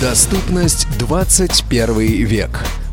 Доступность 21 век.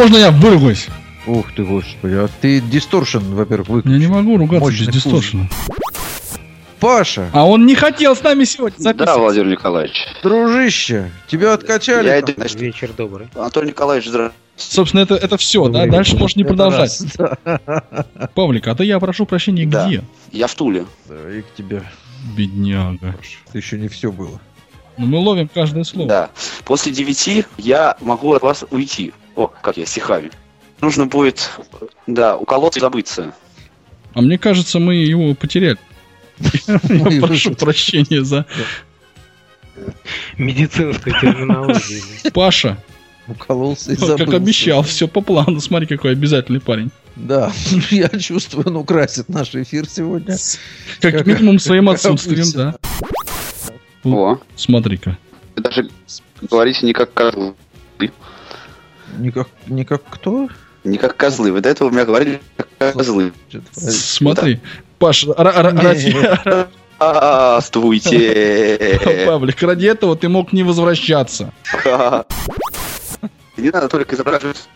Можно я выругаюсь? Ух ты, господи. А ты дисторшн, во-первых, Я выключи. не могу ругаться Мощный без дисторшена. Паша, А он не хотел с нами сегодня Да, записывать. Владимир Николаевич. дружище, тебя откачали. Я иду, значит, Вечер добрый. Анатолий Николаевич, здравствуйте. Собственно, это, это все, да? Добрый Дальше вечер. можешь не Это продолжать. раз, да. Павлик, а то я прошу прощения, Да. где? Я в Туле. Да, И к тебе. Бедняга. Это еще не все было. Ну, мы ловим каждое слово. Да. После девяти я могу от вас уйти. О, как я, стихами. Нужно будет, да, уколоться и забыться. А мне кажется, мы его потеряли. Я прошу его- прощения за Медицинская терминология. Ну, Паша. Укололся и Как забылся. обещал, все по плану. Смотри, какой обязательный парень. Да, я чувствую, он украсит наш эфир сегодня. Как Как- минимум своим как отсутствием, да. Ну. О, Смотри-ка. даже говорите не как козлы. Не как, не как кто? Не как козлы. Вы до этого у меня говорили как козлы. Смотри. Паш, Не, ради, Здравствуйте. Павлик, ради этого ты мог не возвращаться. Не надо только изображать.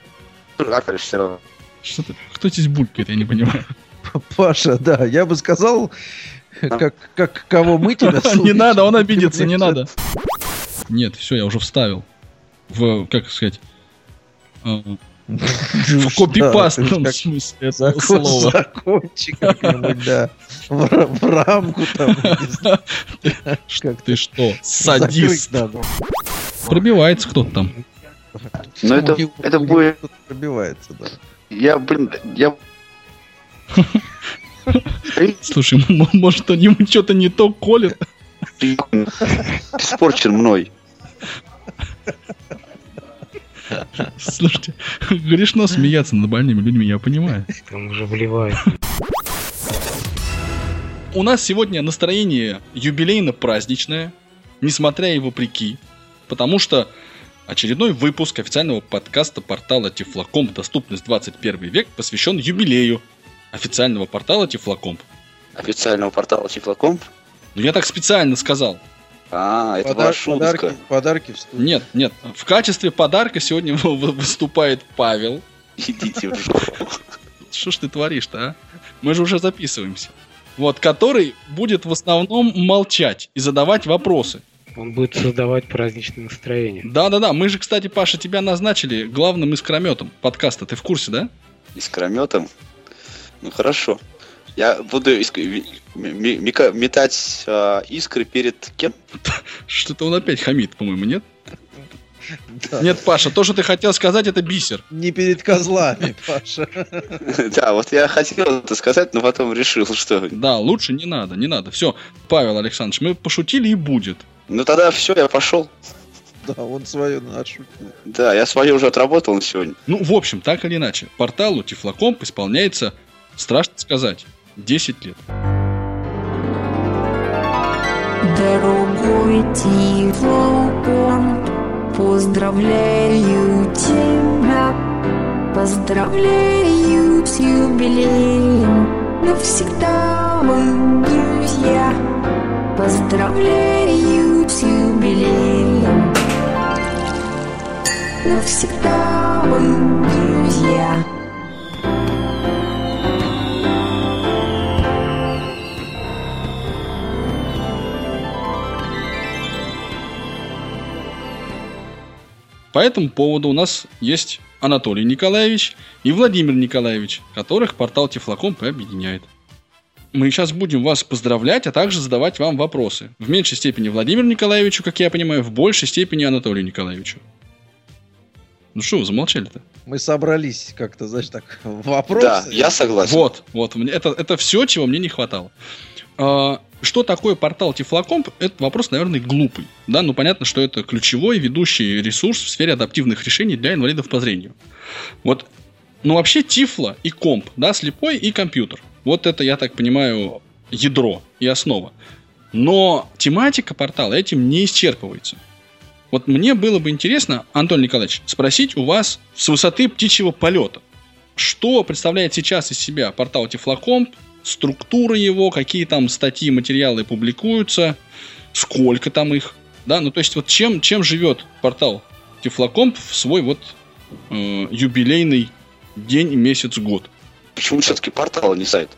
Что ты, кто здесь булькает, я не понимаю. Паша, да, я бы сказал, как, как кого мы тебя Не надо, он обидится, не надо. Нет, все, я уже вставил. В, как сказать, в копипастном смысле этого слова. закончи как-нибудь, да. В, ра- в рамку там. Ты что, садист? Пробивается кто-то там. Ну, это- это будет- кто-то пробивается, да. Я, блин, я... Слушай, может, он ему что-то не то колет? Испорчен мной. Слушайте, грешно смеяться над больными людьми, я понимаю. Он уже вливает. У нас сегодня настроение юбилейно-праздничное, несмотря и вопреки, потому что очередной выпуск официального подкаста портала Тифлокомп «Доступность 21 век» посвящен юбилею официального портала Тифлокомп. Официального портала Тифлокомп. Ну, я так специально сказал. А, это Подар- ваша шутка. подарки, подарки в студии. Нет, нет, в качестве подарка сегодня вы- вы- выступает Павел. Идите в жопу. Что ж ты творишь-то, а? Мы же уже записываемся. Вот, который будет в основном молчать и задавать вопросы. Он будет создавать праздничное настроение. Да-да-да, мы же, кстати, Паша, тебя назначили главным искрометом подкаста. Ты в курсе, да? Искрометом. Ну хорошо. Я буду иск- ми- ми- мика- метать а, искры перед кем? Что-то он опять хамит, по-моему, нет? Да. Нет, Паша, то, что ты хотел сказать, это бисер. Не перед козлами, Паша. Да, вот я хотел это сказать, но потом решил, что... Да, лучше не надо, не надо. Все, Павел Александрович, мы пошутили и будет. Ну тогда все, я пошел. Да, он свое отшутил. Да, я свое уже отработал на сегодня. Ну, в общем, так или иначе, порталу Тифлокомп исполняется, страшно сказать, 10 лет. Дорогой Тифлокомп, поздравляю тебя, поздравляю с юбилеем, навсегда мы друзья, поздравляю с юбилеем, навсегда мы друзья. По этому поводу у нас есть Анатолий Николаевич и Владимир Николаевич, которых портал Тифлокомп и объединяет. Мы сейчас будем вас поздравлять, а также задавать вам вопросы. В меньшей степени Владимиру Николаевичу, как я понимаю, в большей степени Анатолию Николаевичу. Ну что вы замолчали-то? Мы собрались как-то, знаешь, так, вопросы. Да, я согласен. Вот, вот, это, это все, чего мне не хватало. Что такое портал Тифлокомп, это вопрос, наверное, глупый. Да, ну понятно, что это ключевой ведущий ресурс в сфере адаптивных решений для инвалидов по зрению. Вот, ну вообще Тифло и комп, да, слепой и компьютер. Вот это, я так понимаю, ядро и основа. Но тематика портала этим не исчерпывается. Вот мне было бы интересно, Антон Николаевич, спросить у вас с высоты птичьего полета, что представляет сейчас из себя портал Тифлокомп, структура его, какие там статьи, материалы публикуются, сколько там их, да, ну то есть вот чем, чем живет портал Тифлокомп в свой вот э, юбилейный день, месяц, год. Почему все-таки портал, а не сайт?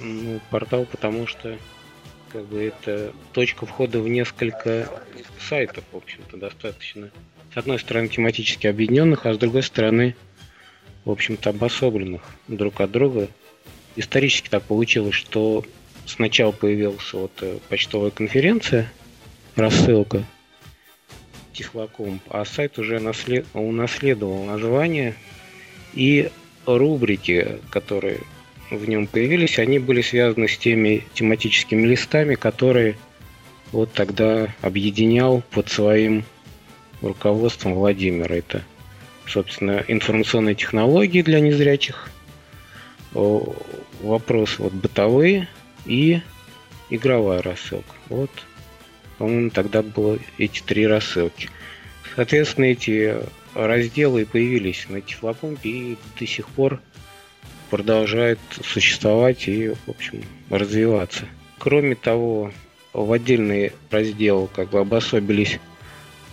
Ну, портал, потому что как бы это точка входа в несколько сайтов, в общем-то, достаточно. С одной стороны, тематически объединенных, а с другой стороны, в общем-то, обособленных друг от друга. Исторически так получилось, что сначала появилась вот э, почтовая конференция, рассылка Тифлокомп, а сайт уже наслед... унаследовал название и рубрики, которые в нем появились, они были связаны с теми тематическими листами, которые вот тогда объединял под своим руководством Владимир. Это, собственно, информационные технологии для незрячих, вопросы вот бытовые и игровая рассылка. Вот, по-моему, тогда было эти три рассылки. Соответственно, эти разделы появились на Тифлокомпе и до сих пор продолжает существовать и, в общем, развиваться. Кроме того, в отдельный раздел как бы обособились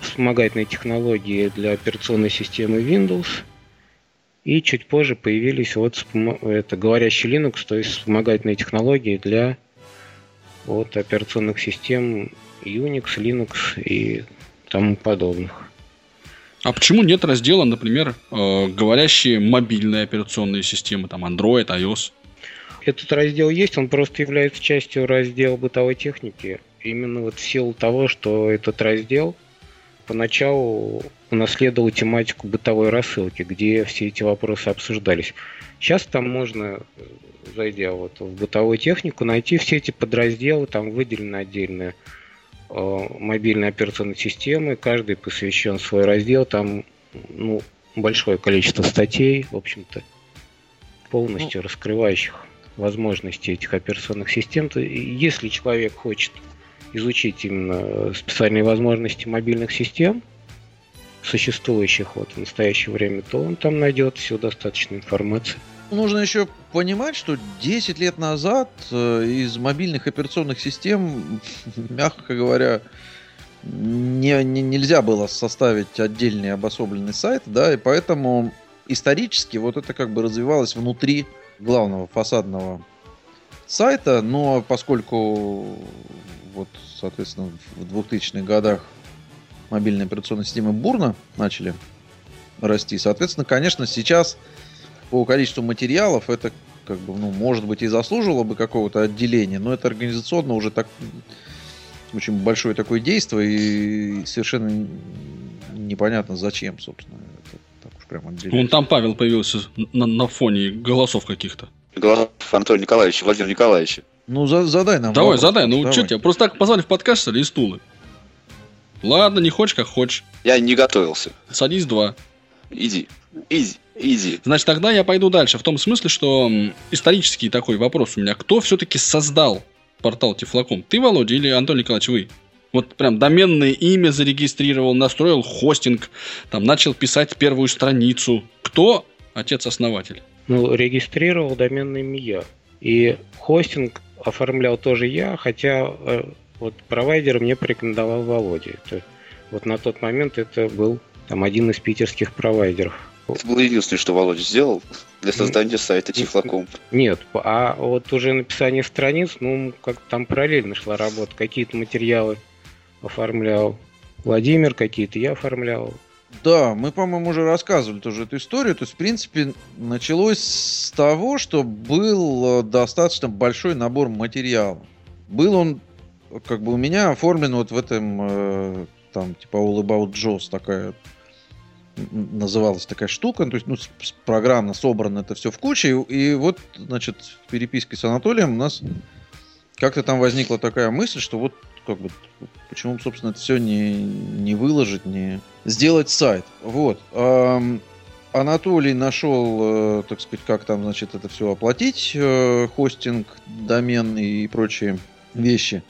вспомогательные технологии для операционной системы Windows. И чуть позже появились вот это говорящий Linux, то есть вспомогательные технологии для вот операционных систем Unix, Linux и тому подобных. А почему нет раздела, например, э, говорящие мобильные операционные системы, там Android, iOS? Этот раздел есть, он просто является частью раздела бытовой техники. Именно вот в силу того, что этот раздел поначалу унаследовал тематику бытовой рассылки, где все эти вопросы обсуждались. Сейчас там можно, зайдя вот в бытовую технику, найти все эти подразделы, там выделены отдельные Э, мобильной операционной системы. Каждый посвящен свой раздел. Там ну, большое количество статей, в общем-то, полностью ну, раскрывающих возможности этих операционных систем. То, если человек хочет изучить именно специальные возможности мобильных систем, существующих вот в настоящее время, то он там найдет всю достаточную информацию. Нужно еще понимать, что 10 лет назад э, из мобильных операционных систем, мягко говоря, не, не, нельзя было составить отдельный обособленный сайт, да, и поэтому исторически вот это как бы развивалось внутри главного фасадного сайта, но поскольку вот, соответственно, в 2000-х годах мобильные операционные системы бурно начали расти, соответственно, конечно, сейчас по количеству материалов это как бы, ну, может быть, и заслуживало бы какого-то отделения, но это организационно уже так очень большое такое действие, и совершенно непонятно зачем, собственно, это так уж прям отделять. Вон там Павел появился на, на фоне голосов каких-то. Голосов Антона Николаевича, Владимира Николаевича. Ну, за, задай нам Давай, вопрос, задай, ну давай. что тебя, просто так позвали в подкаст, что ли, из стулы? Ладно, не хочешь, как хочешь. Я не готовился. Садись два. Иди, иди, иди. Значит, тогда я пойду дальше. В том смысле, что исторический такой вопрос у меня. Кто все-таки создал портал Тифлоком? Ты, Володя, или Антон Николаевич, вы? Вот прям доменное имя зарегистрировал, настроил хостинг, там начал писать первую страницу. Кто отец-основатель? Ну, регистрировал доменное имя я. И хостинг оформлял тоже я, хотя э, вот провайдер мне порекомендовал Володя. Это, вот на тот момент это был там один из питерских провайдеров. Это было единственное, что Володя сделал для создания сайта Тифлокомп. Нет, а вот уже написание страниц, ну, как там параллельно шла работа. Какие-то материалы оформлял Владимир, какие-то я оформлял. Да, мы, по-моему, уже рассказывали тоже эту историю. То есть, в принципе, началось с того, что был э, достаточно большой набор материала. Был он, как бы у меня оформлен вот в этом, э, там, типа All About Jaws такая называлась такая штука, то есть, ну, с- с- программно собрано это все в куче, и, и вот, значит, в переписке с Анатолием у нас как-то там возникла такая мысль, что вот как бы почему, собственно, это все не, не выложить, не сделать сайт. Вот. Ам, Анатолий нашел, э, так сказать, как там, значит, это все оплатить, э, хостинг, домен и прочие вещи.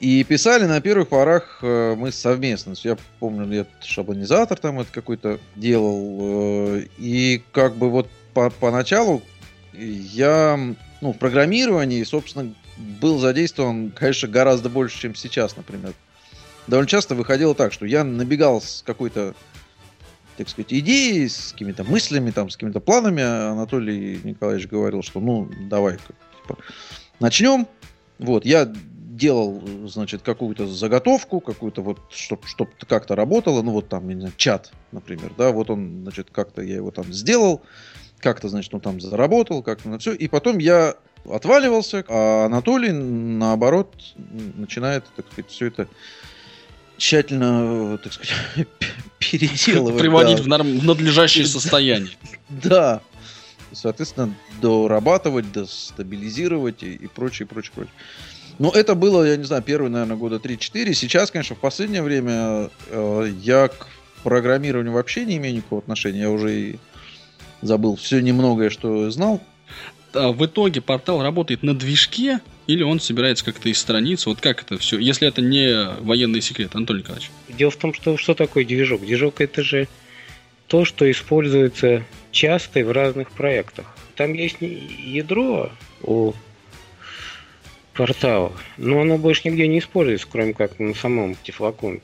И писали на первых порах э, мы совместно. Я помню, я шаблонизатор там это какой-то делал. э, И как бы вот по- поначалу я ну, в программировании, собственно, был задействован, конечно, гораздо больше, чем сейчас, например. Довольно часто выходило так, что я набегал с какой-то, так сказать, идеей, с какими-то мыслями, там, с какими-то планами. Анатолий Николаевич говорил, что ну, давай, типа, начнем. Вот, я делал, значит, какую-то заготовку, какую-то вот, чтобы чтоб как-то работало, ну вот там, не знаю, чат, например, да, вот он, значит, как-то я его там сделал, как-то, значит, он там заработал, как-то на все, и потом я отваливался, а Анатолий, наоборот, начинает, так сказать, все это тщательно, так сказать, переделывать. Приводить да. в, норм- в надлежащее состояние. Да. Соответственно, дорабатывать, достабилизировать и, и прочее, прочее, прочее. Но это было, я не знаю, первые, наверное, года 3-4. Сейчас, конечно, в последнее время э, я к программированию вообще не имею никакого отношения. Я уже и забыл все немногое, что знал. А в итоге портал работает на движке или он собирается как-то из страниц? Вот как это все? Если это не военный секрет, Анатолий Николаевич. Дело в том, что что такое движок? Движок это же то, что используется часто и в разных проектах. Там есть ядро у портала, но оно больше нигде не используется, кроме как на самом тефлокомпе.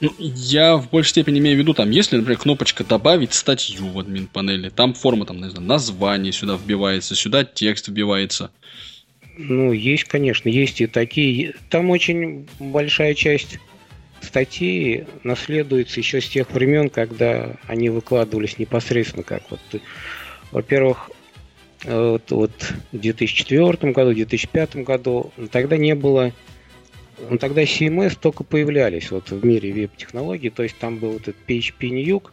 Ну, я в большей степени имею в виду, там, если, например, кнопочка «Добавить статью» в админ панели, там форма, там, не знаю, название сюда вбивается, сюда текст вбивается. Ну, есть, конечно, есть и такие. Там очень большая часть статей наследуется еще с тех времен, когда они выкладывались непосредственно как вот. ты- Во-первых, вот, вот в 2004 году, в 2005 году тогда не было ну, тогда CMS только появлялись вот в мире веб-технологий, то есть там был этот PHP Nuke,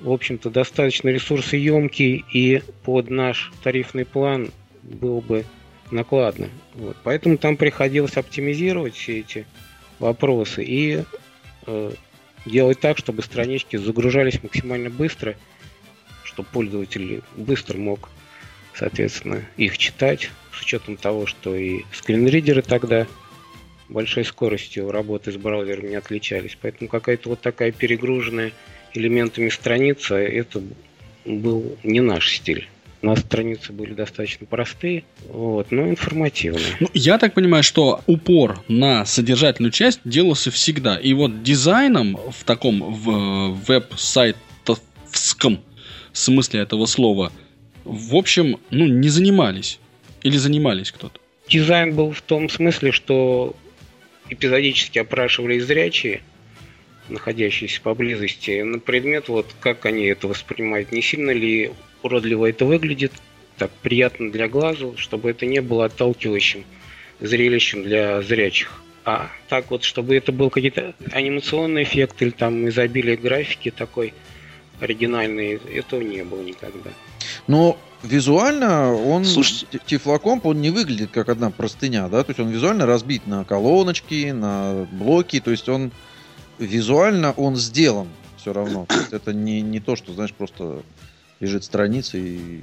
в общем-то, достаточно ресурсоемкий и под наш тарифный план был бы накладно. Вот. Поэтому там приходилось оптимизировать все эти вопросы и э, делать так, чтобы странички загружались максимально быстро, чтобы пользователь быстро мог, соответственно, их читать, с учетом того, что и скринридеры тогда большой скоростью работы с браузером не отличались. Поэтому какая-то вот такая перегруженная элементами страница, это был не наш стиль. У нас страницы были достаточно простые, вот, но информативные. Ну, я так понимаю, что упор на содержательную часть делался всегда. И вот дизайном в таком в веб-сайтовском смысле этого слова, в общем, ну, не занимались. Или занимались кто-то. Дизайн был в том смысле, что эпизодически опрашивали зрячие, находящиеся поблизости, на предмет, вот как они это воспринимают, не сильно ли уродливо это выглядит, так приятно для глазу, чтобы это не было отталкивающим зрелищем для зрячих. А так вот, чтобы это был какие-то анимационный эффект или там изобилие графики такой оригинальный, этого не было никогда. Но визуально он, Слушайте. тифлокомп, он не выглядит как одна простыня, да, то есть он визуально разбит на колоночки, на блоки, то есть он визуально он сделан все равно. То есть это не, не то, что, знаешь, просто лежит страница и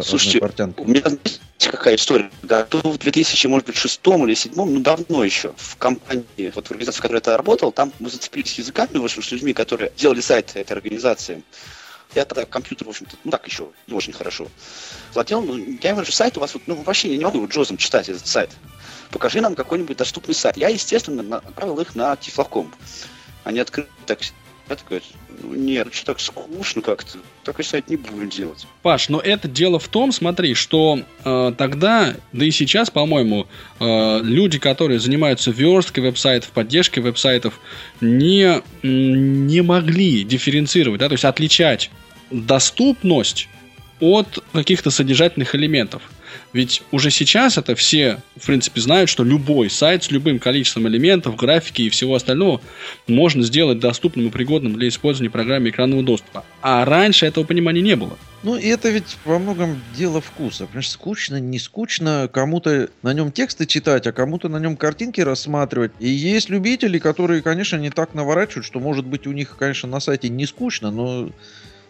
Слушайте. У меня знаете, какая история? Да, то в 2000, может быть, шестом или седьмом, ну давно еще, в компании, вот в организации, в которой я работал, там мы зацепились языками, в общем, с людьми, которые делали сайт этой организации. Я тогда компьютер, в общем-то, ну так еще, не очень хорошо владел. Ну, я говорю, сайт у вас, вот, ну вообще я не могу Джозом читать этот сайт. Покажи нам какой-нибудь доступный сайт. Я, естественно, направил их на Тифлоком. Они открыли так, я такой, ну нет, что так скучно как-то. Такой сайт не будем делать. Паш, но это дело в том, смотри, что э, тогда, да и сейчас, по-моему, э, люди, которые занимаются версткой веб-сайтов, поддержкой веб-сайтов, не, не могли дифференцировать, да, то есть отличать доступность от каких-то содержательных элементов. Ведь уже сейчас это все, в принципе, знают, что любой сайт с любым количеством элементов, графики и всего остального можно сделать доступным и пригодным для использования в программе экранного доступа. А раньше этого понимания не было. Ну, и это ведь во многом дело вкуса. Понимаешь, скучно, не скучно кому-то на нем тексты читать, а кому-то на нем картинки рассматривать. И есть любители, которые, конечно, не так наворачивают, что, может быть, у них, конечно, на сайте не скучно, но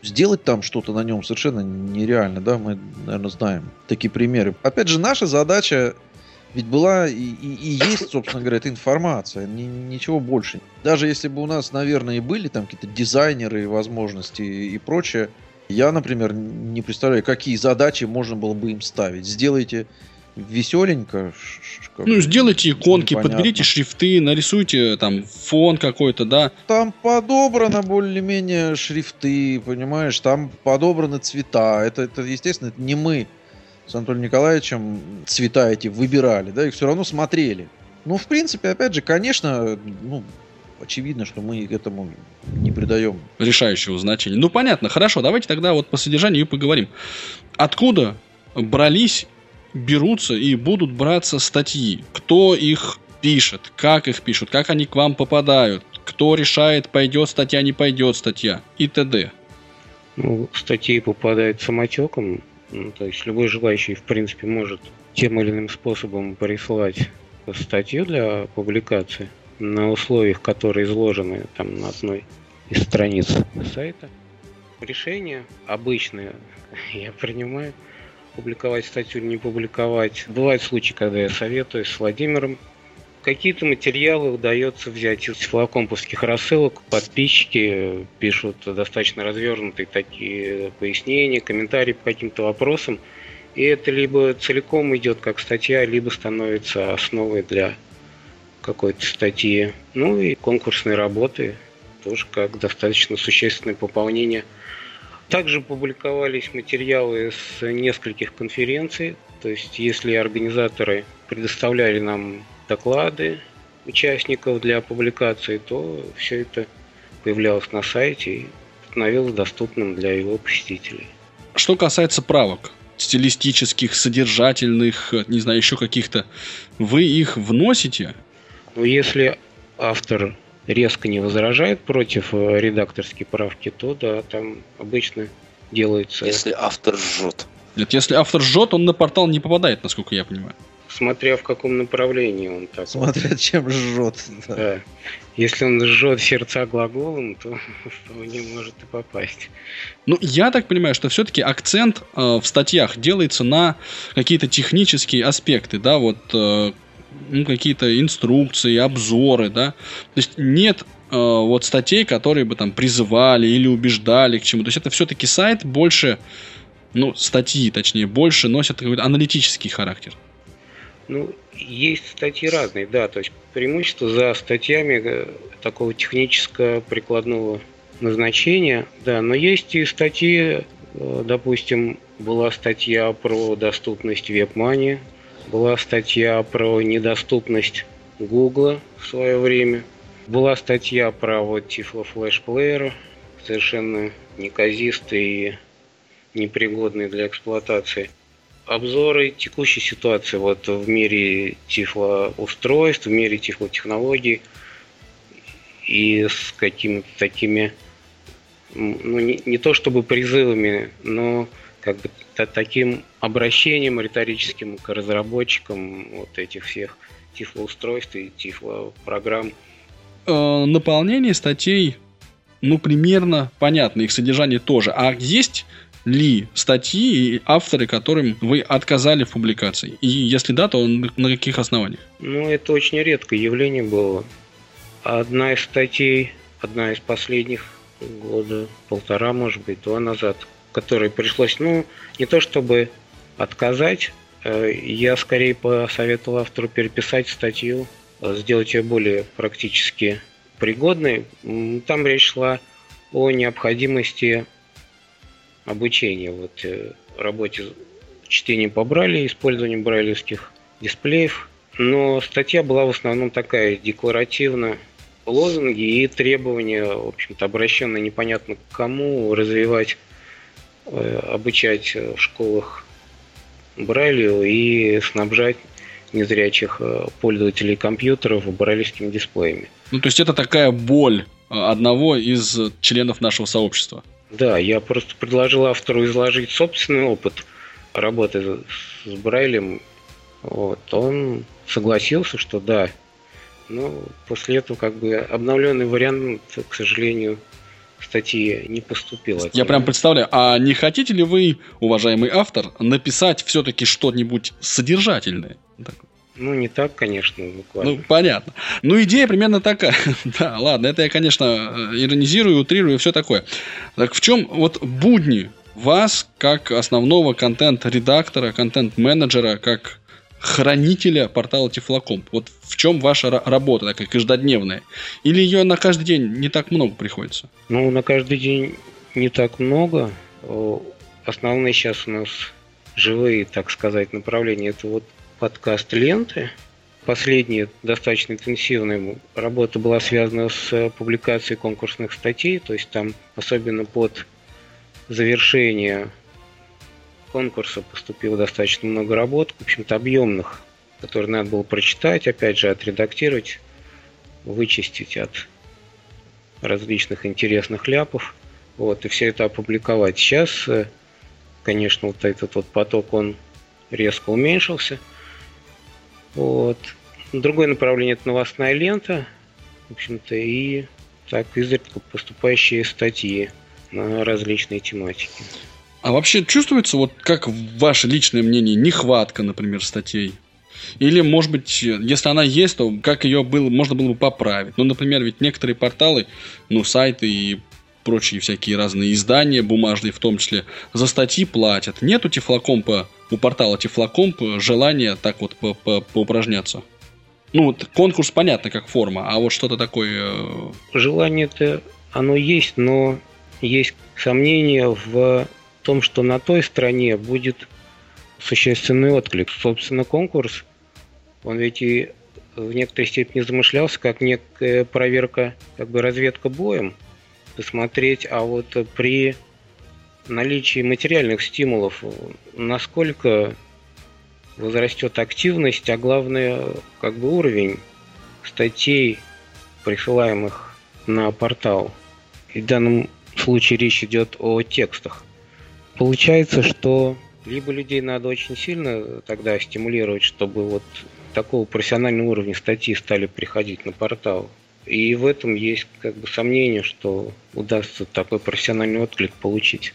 сделать там что-то на нем совершенно нереально, да, мы, наверное, знаем такие примеры. Опять же, наша задача ведь была и, и, и есть, собственно говоря, эта информация, ни, ничего больше. Даже если бы у нас, наверное, и были там какие-то дизайнеры, возможности и прочее, я, например, не представляю, какие задачи можно было бы им ставить. Сделайте веселенько. Ну, сделайте иконки, непонятно. подберите шрифты, нарисуйте там фон какой-то, да. Там подобрано более-менее шрифты, понимаешь, там подобраны цвета. Это, это естественно, это не мы с Анатолием Николаевичем цвета эти выбирали, да, их все равно смотрели. Ну, в принципе, опять же, конечно, ну, очевидно, что мы этому не придаем решающего значения. Ну, понятно, хорошо, давайте тогда вот по содержанию и поговорим. Откуда брались берутся и будут браться статьи. Кто их пишет, как их пишут, как они к вам попадают, кто решает, пойдет статья, не пойдет статья и т.д. Ну, статьи попадают самотеком, ну, то есть любой желающий, в принципе, может тем или иным способом прислать статью для публикации на условиях, которые изложены там на одной из страниц сайта. Решение обычное я принимаю – публиковать статью, не публиковать. Бывают случаи, когда я советую с Владимиром. Какие-то материалы удается взять из флакомповских рассылок. Подписчики пишут достаточно развернутые такие пояснения, комментарии по каким-то вопросам. И это либо целиком идет как статья, либо становится основой для какой-то статьи. Ну и конкурсные работы тоже как достаточно существенное пополнение – также публиковались материалы с нескольких конференций. То есть, если организаторы предоставляли нам доклады участников для публикации, то все это появлялось на сайте и становилось доступным для его посетителей. Что касается правок, стилистических, содержательных, не знаю, еще каких-то, вы их вносите? Ну, если автор резко не возражает против э, редакторской правки, то да, там обычно делается... Если автор жжет. Нет, если автор жжет, он на портал не попадает, насколько я понимаю. Смотря в каком направлении он так. Смотря чем жжет. Да. да. Если он жжет сердца глаголом, то вполне может и попасть. Ну, я так понимаю, что все-таки акцент э, в статьях делается на какие-то технические аспекты, да, вот э, ну, какие-то инструкции, обзоры, да. То есть нет э, вот статей, которые бы там призывали или убеждали к чему. То есть это все-таки сайт больше, ну, статьи, точнее, больше носят какой-то аналитический характер. Ну, есть статьи разные, да, то есть преимущество за статьями э, такого технического прикладного назначения, да, но есть и статьи, э, допустим, была статья про доступность WebMoney, была статья про недоступность Гугла в свое время. Была статья про вот Тифло флешплеера, совершенно неказистый и непригодный для эксплуатации. Обзоры текущей ситуации вот в мире тифлоустройств, в мире тифлотехнологий и с какими-то такими, ну не, не то чтобы призывами, но как бы таким обращением риторическим к разработчикам вот этих всех тифлоустройств и тифлопрограмм. Э, наполнение статей, ну, примерно понятно, их содержание тоже. А есть ли статьи и авторы, которым вы отказали в публикации? И если да, то на каких основаниях? Ну, это очень редкое явление было. Одна из статей, одна из последних года, полтора, может быть, два назад, которой пришлось, ну, не то чтобы отказать, э, я скорее посоветовал автору переписать статью, э, сделать ее более практически пригодной. Там речь шла о необходимости обучения вот, э, работе чтения по Брайле, использованием брайлевских дисплеев. Но статья была в основном такая декларативная, лозунги и требования, в общем-то, обращенные непонятно к кому, развивать обучать в школах Брайлю и снабжать незрячих э, пользователей компьютеров брайлевскими дисплеями. Ну, то есть это такая боль э, одного из членов нашего сообщества. Да, я просто предложил автору изложить собственный опыт работы с Брайлем. Вот, он согласился, что да. Но после этого как бы обновленный вариант, к сожалению, статьи не поступил. от Я прям представляю, а не хотите ли вы, уважаемый автор, написать все-таки что-нибудь содержательное? Ну, не так, конечно, буквально. Ну, понятно. Ну, идея примерно такая. да, ладно, это я, конечно, э, иронизирую, утрирую и все такое. Так в чем вот будни вас, как основного контент-редактора, контент-менеджера, как хранителя портала Тифлокомп? Вот в чем ваша ра- работа такая каждодневная? Или ее на каждый день не так много приходится? Ну, на каждый день не так много. О, Основные сейчас у нас живые, так сказать, направления. Это вот подкаст ленты. Последняя достаточно интенсивная работа была связана с э, публикацией конкурсных статей, то есть там особенно под завершение конкурса поступило достаточно много работ, в общем-то объемных, которые надо было прочитать, опять же отредактировать, вычистить от различных интересных ляпов, вот, и все это опубликовать. Сейчас, э, конечно, вот этот вот поток, он резко уменьшился. Вот. Другое направление – это новостная лента, в общем-то, и так изредка поступающие статьи на различные тематики. А вообще чувствуется, вот как ваше личное мнение, нехватка, например, статей? Или, может быть, если она есть, то как ее было, можно было бы поправить? Ну, например, ведь некоторые порталы, ну, сайты и прочие всякие разные издания, бумажные в том числе, за статьи платят. Нет у Тифлокомпа, у портала Тифлокомп желания так вот по- по- поупражняться? Ну, вот конкурс понятно как форма, а вот что-то такое... э, Желание-то оно есть, но есть сомнения в том, что на той стороне будет существенный отклик. Собственно, конкурс, он ведь и в некоторой степени замышлялся как некая проверка, как бы разведка боем, посмотреть, а вот при наличии материальных стимулов, насколько возрастет активность, а главное, как бы уровень статей, присылаемых на портал. И в данном случае речь идет о текстах. Получается, что либо людей надо очень сильно тогда стимулировать, чтобы вот такого профессионального уровня статьи стали приходить на портал. И в этом есть как бы сомнение, что удастся такой профессиональный отклик получить.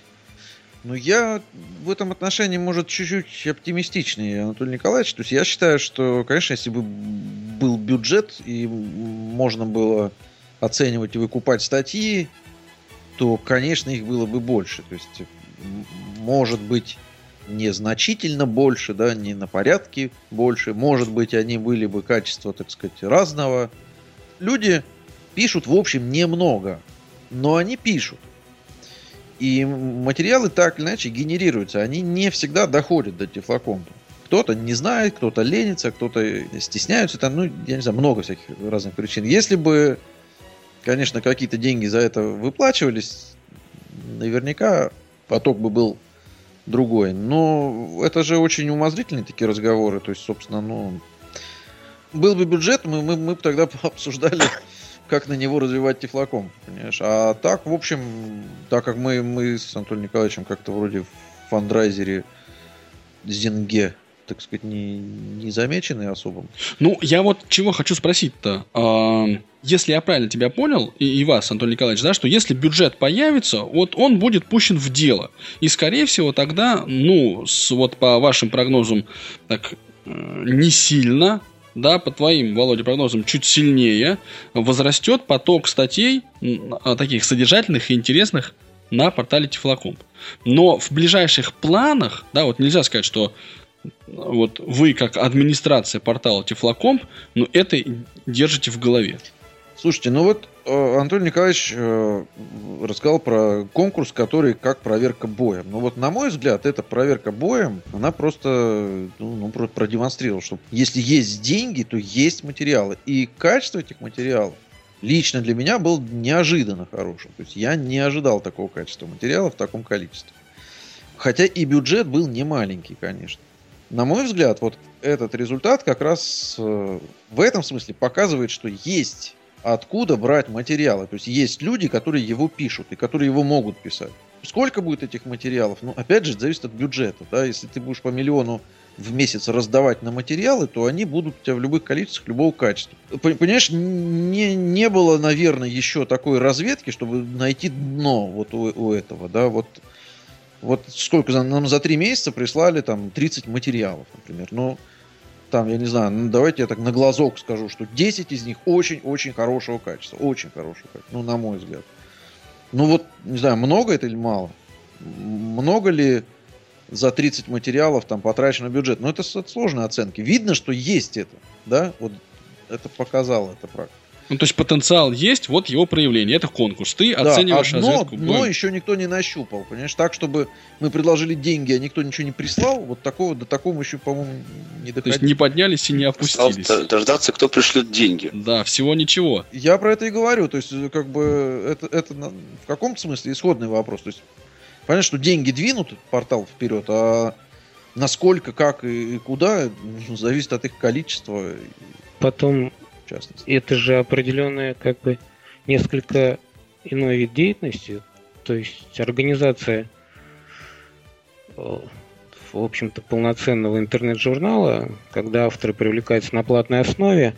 Ну, я в этом отношении, может, чуть-чуть оптимистичнее, Анатолий Николаевич. То есть я считаю, что, конечно, если бы был бюджет и можно было оценивать и выкупать статьи, то, конечно, их было бы больше. То есть, может быть, незначительно больше, да, не на порядке больше. Может быть, они были бы качества, так сказать, разного. Люди пишут, в общем, немного, но они пишут. И материалы так или иначе генерируются. Они не всегда доходят до тефлокомпа. Кто-то не знает, кто-то ленится, кто-то стесняются. Там, ну, я не знаю, много всяких разных причин. Если бы, конечно, какие-то деньги за это выплачивались, наверняка поток бы был другой. Но это же очень умозрительные такие разговоры. То есть, собственно, ну... Был бы бюджет, мы, мы, мы бы тогда обсуждали, как на него развивать тефлоком, понимаешь? А так, в общем, так как мы, мы с Анатолием Николаевичем как-то вроде в фандрайзере Зенге, так сказать, не, не замечены особо. Ну, я вот чего хочу спросить-то. А, Если я правильно тебя понял, и, и вас, Анатолий Николаевич, да, что если бюджет появится, вот он будет пущен в дело. И, скорее всего, тогда, ну, с, вот по вашим прогнозам, так, э, не сильно, да, по твоим, Володя, прогнозам чуть сильнее, возрастет поток статей, таких содержательных и интересных, на портале Тифлокомп. Но в ближайших планах, да, вот нельзя сказать, что вот вы как администрация портала Тифлокомп, ну это держите в голове. Слушайте, ну вот э, Анатолий Николаевич э, рассказал про конкурс, который как проверка боем. Ну вот, на мой взгляд, эта проверка боем, она просто ну, ну, про- продемонстрировала, что если есть деньги, то есть материалы. И качество этих материалов лично для меня было неожиданно хорошим. То есть я не ожидал такого качества материала в таком количестве. Хотя и бюджет был не маленький, конечно. На мой взгляд, вот этот результат как раз э, в этом смысле показывает, что есть откуда брать материалы. То есть есть люди, которые его пишут и которые его могут писать. Сколько будет этих материалов? Ну, опять же, зависит от бюджета. Да? Если ты будешь по миллиону в месяц раздавать на материалы, то они будут у тебя в любых количествах, любого качества. Понимаешь, не, не было, наверное, еще такой разведки, чтобы найти дно вот у, у этого, да, вот вот сколько нам за три месяца прислали там 30 материалов, например. Ну, там, я не знаю, ну, давайте я так на глазок скажу, что 10 из них очень-очень хорошего качества. Очень хорошего качества, ну, на мой взгляд. Ну вот, не знаю, много это или мало? Много ли за 30 материалов там потрачено бюджет? Ну, это, это сложные оценки. Видно, что есть это, да? Вот это показало это практика. Ну, то есть потенциал есть, вот его проявление. Это конкурс. Ты да, оцениваешь одно, разведку. Но еще никто не нащупал. Понимаешь, так, чтобы мы предложили деньги, а никто ничего не прислал, вот такого до такого еще, по-моему, не доходило. То есть не поднялись и не опустились. Стал дождаться, кто пришлет деньги. Да, всего ничего. Я про это и говорю. То есть, как бы, это, это в каком-то смысле исходный вопрос. То есть, понятно, что деньги двинут портал вперед, а насколько, как и куда, ну, зависит от их количества. Потом частности. Это же определенная, как бы, несколько иной вид деятельности. То есть организация, э, в общем-то, полноценного интернет-журнала, когда авторы привлекаются на платной основе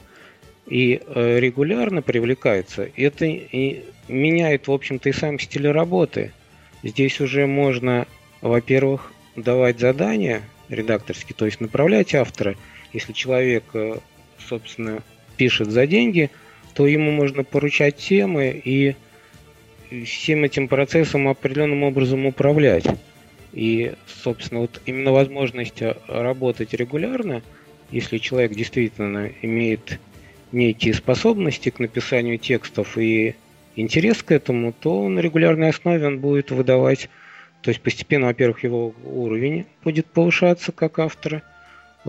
и э, регулярно привлекаются, это и меняет, в общем-то, и сам стиль работы. Здесь уже можно, во-первых, давать задания редакторские, то есть направлять автора. Если человек, э, собственно, пишет за деньги, то ему можно поручать темы и всем этим процессом определенным образом управлять. И, собственно, вот именно возможность работать регулярно, если человек действительно имеет некие способности к написанию текстов и интерес к этому, то на регулярной основе он будет выдавать, то есть постепенно, во-первых, его уровень будет повышаться как автора –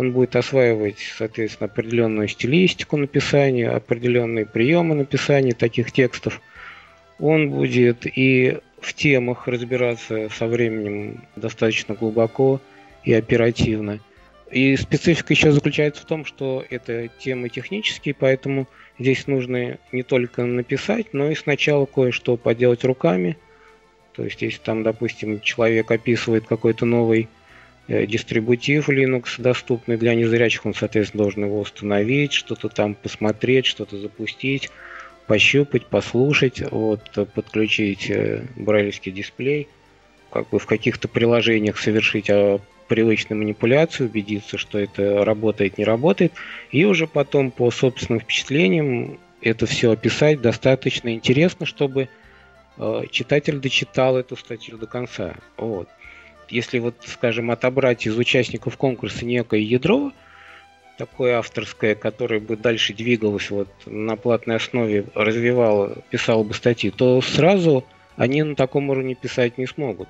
он будет осваивать, соответственно, определенную стилистику написания, определенные приемы написания таких текстов. Он будет и в темах разбираться со временем достаточно глубоко и оперативно. И специфика еще заключается в том, что это темы технические, поэтому здесь нужно не только написать, но и сначала кое-что поделать руками. То есть, если там, допустим, человек описывает какой-то новый дистрибутив Linux доступный. Для незрячих, он, соответственно, должен его установить, что-то там посмотреть, что-то запустить, пощупать, послушать, вот, подключить э, брайлевский дисплей, как бы в каких-то приложениях совершить а, привычную манипуляцию, убедиться, что это работает, не работает, и уже потом по собственным впечатлениям это все описать. Достаточно интересно, чтобы э, читатель дочитал эту статью до конца. Вот если вот, скажем, отобрать из участников конкурса некое ядро, такое авторское, которое бы дальше двигалось вот на платной основе, развивало, писало бы статьи, то сразу они на таком уровне писать не смогут.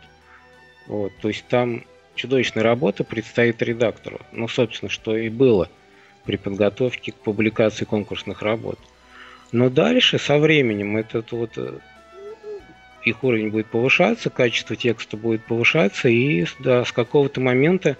Вот, то есть там чудовищная работа предстоит редактору. Ну, собственно, что и было при подготовке к публикации конкурсных работ. Но дальше, со временем, этот вот их уровень будет повышаться, качество текста будет повышаться, и да, с какого-то момента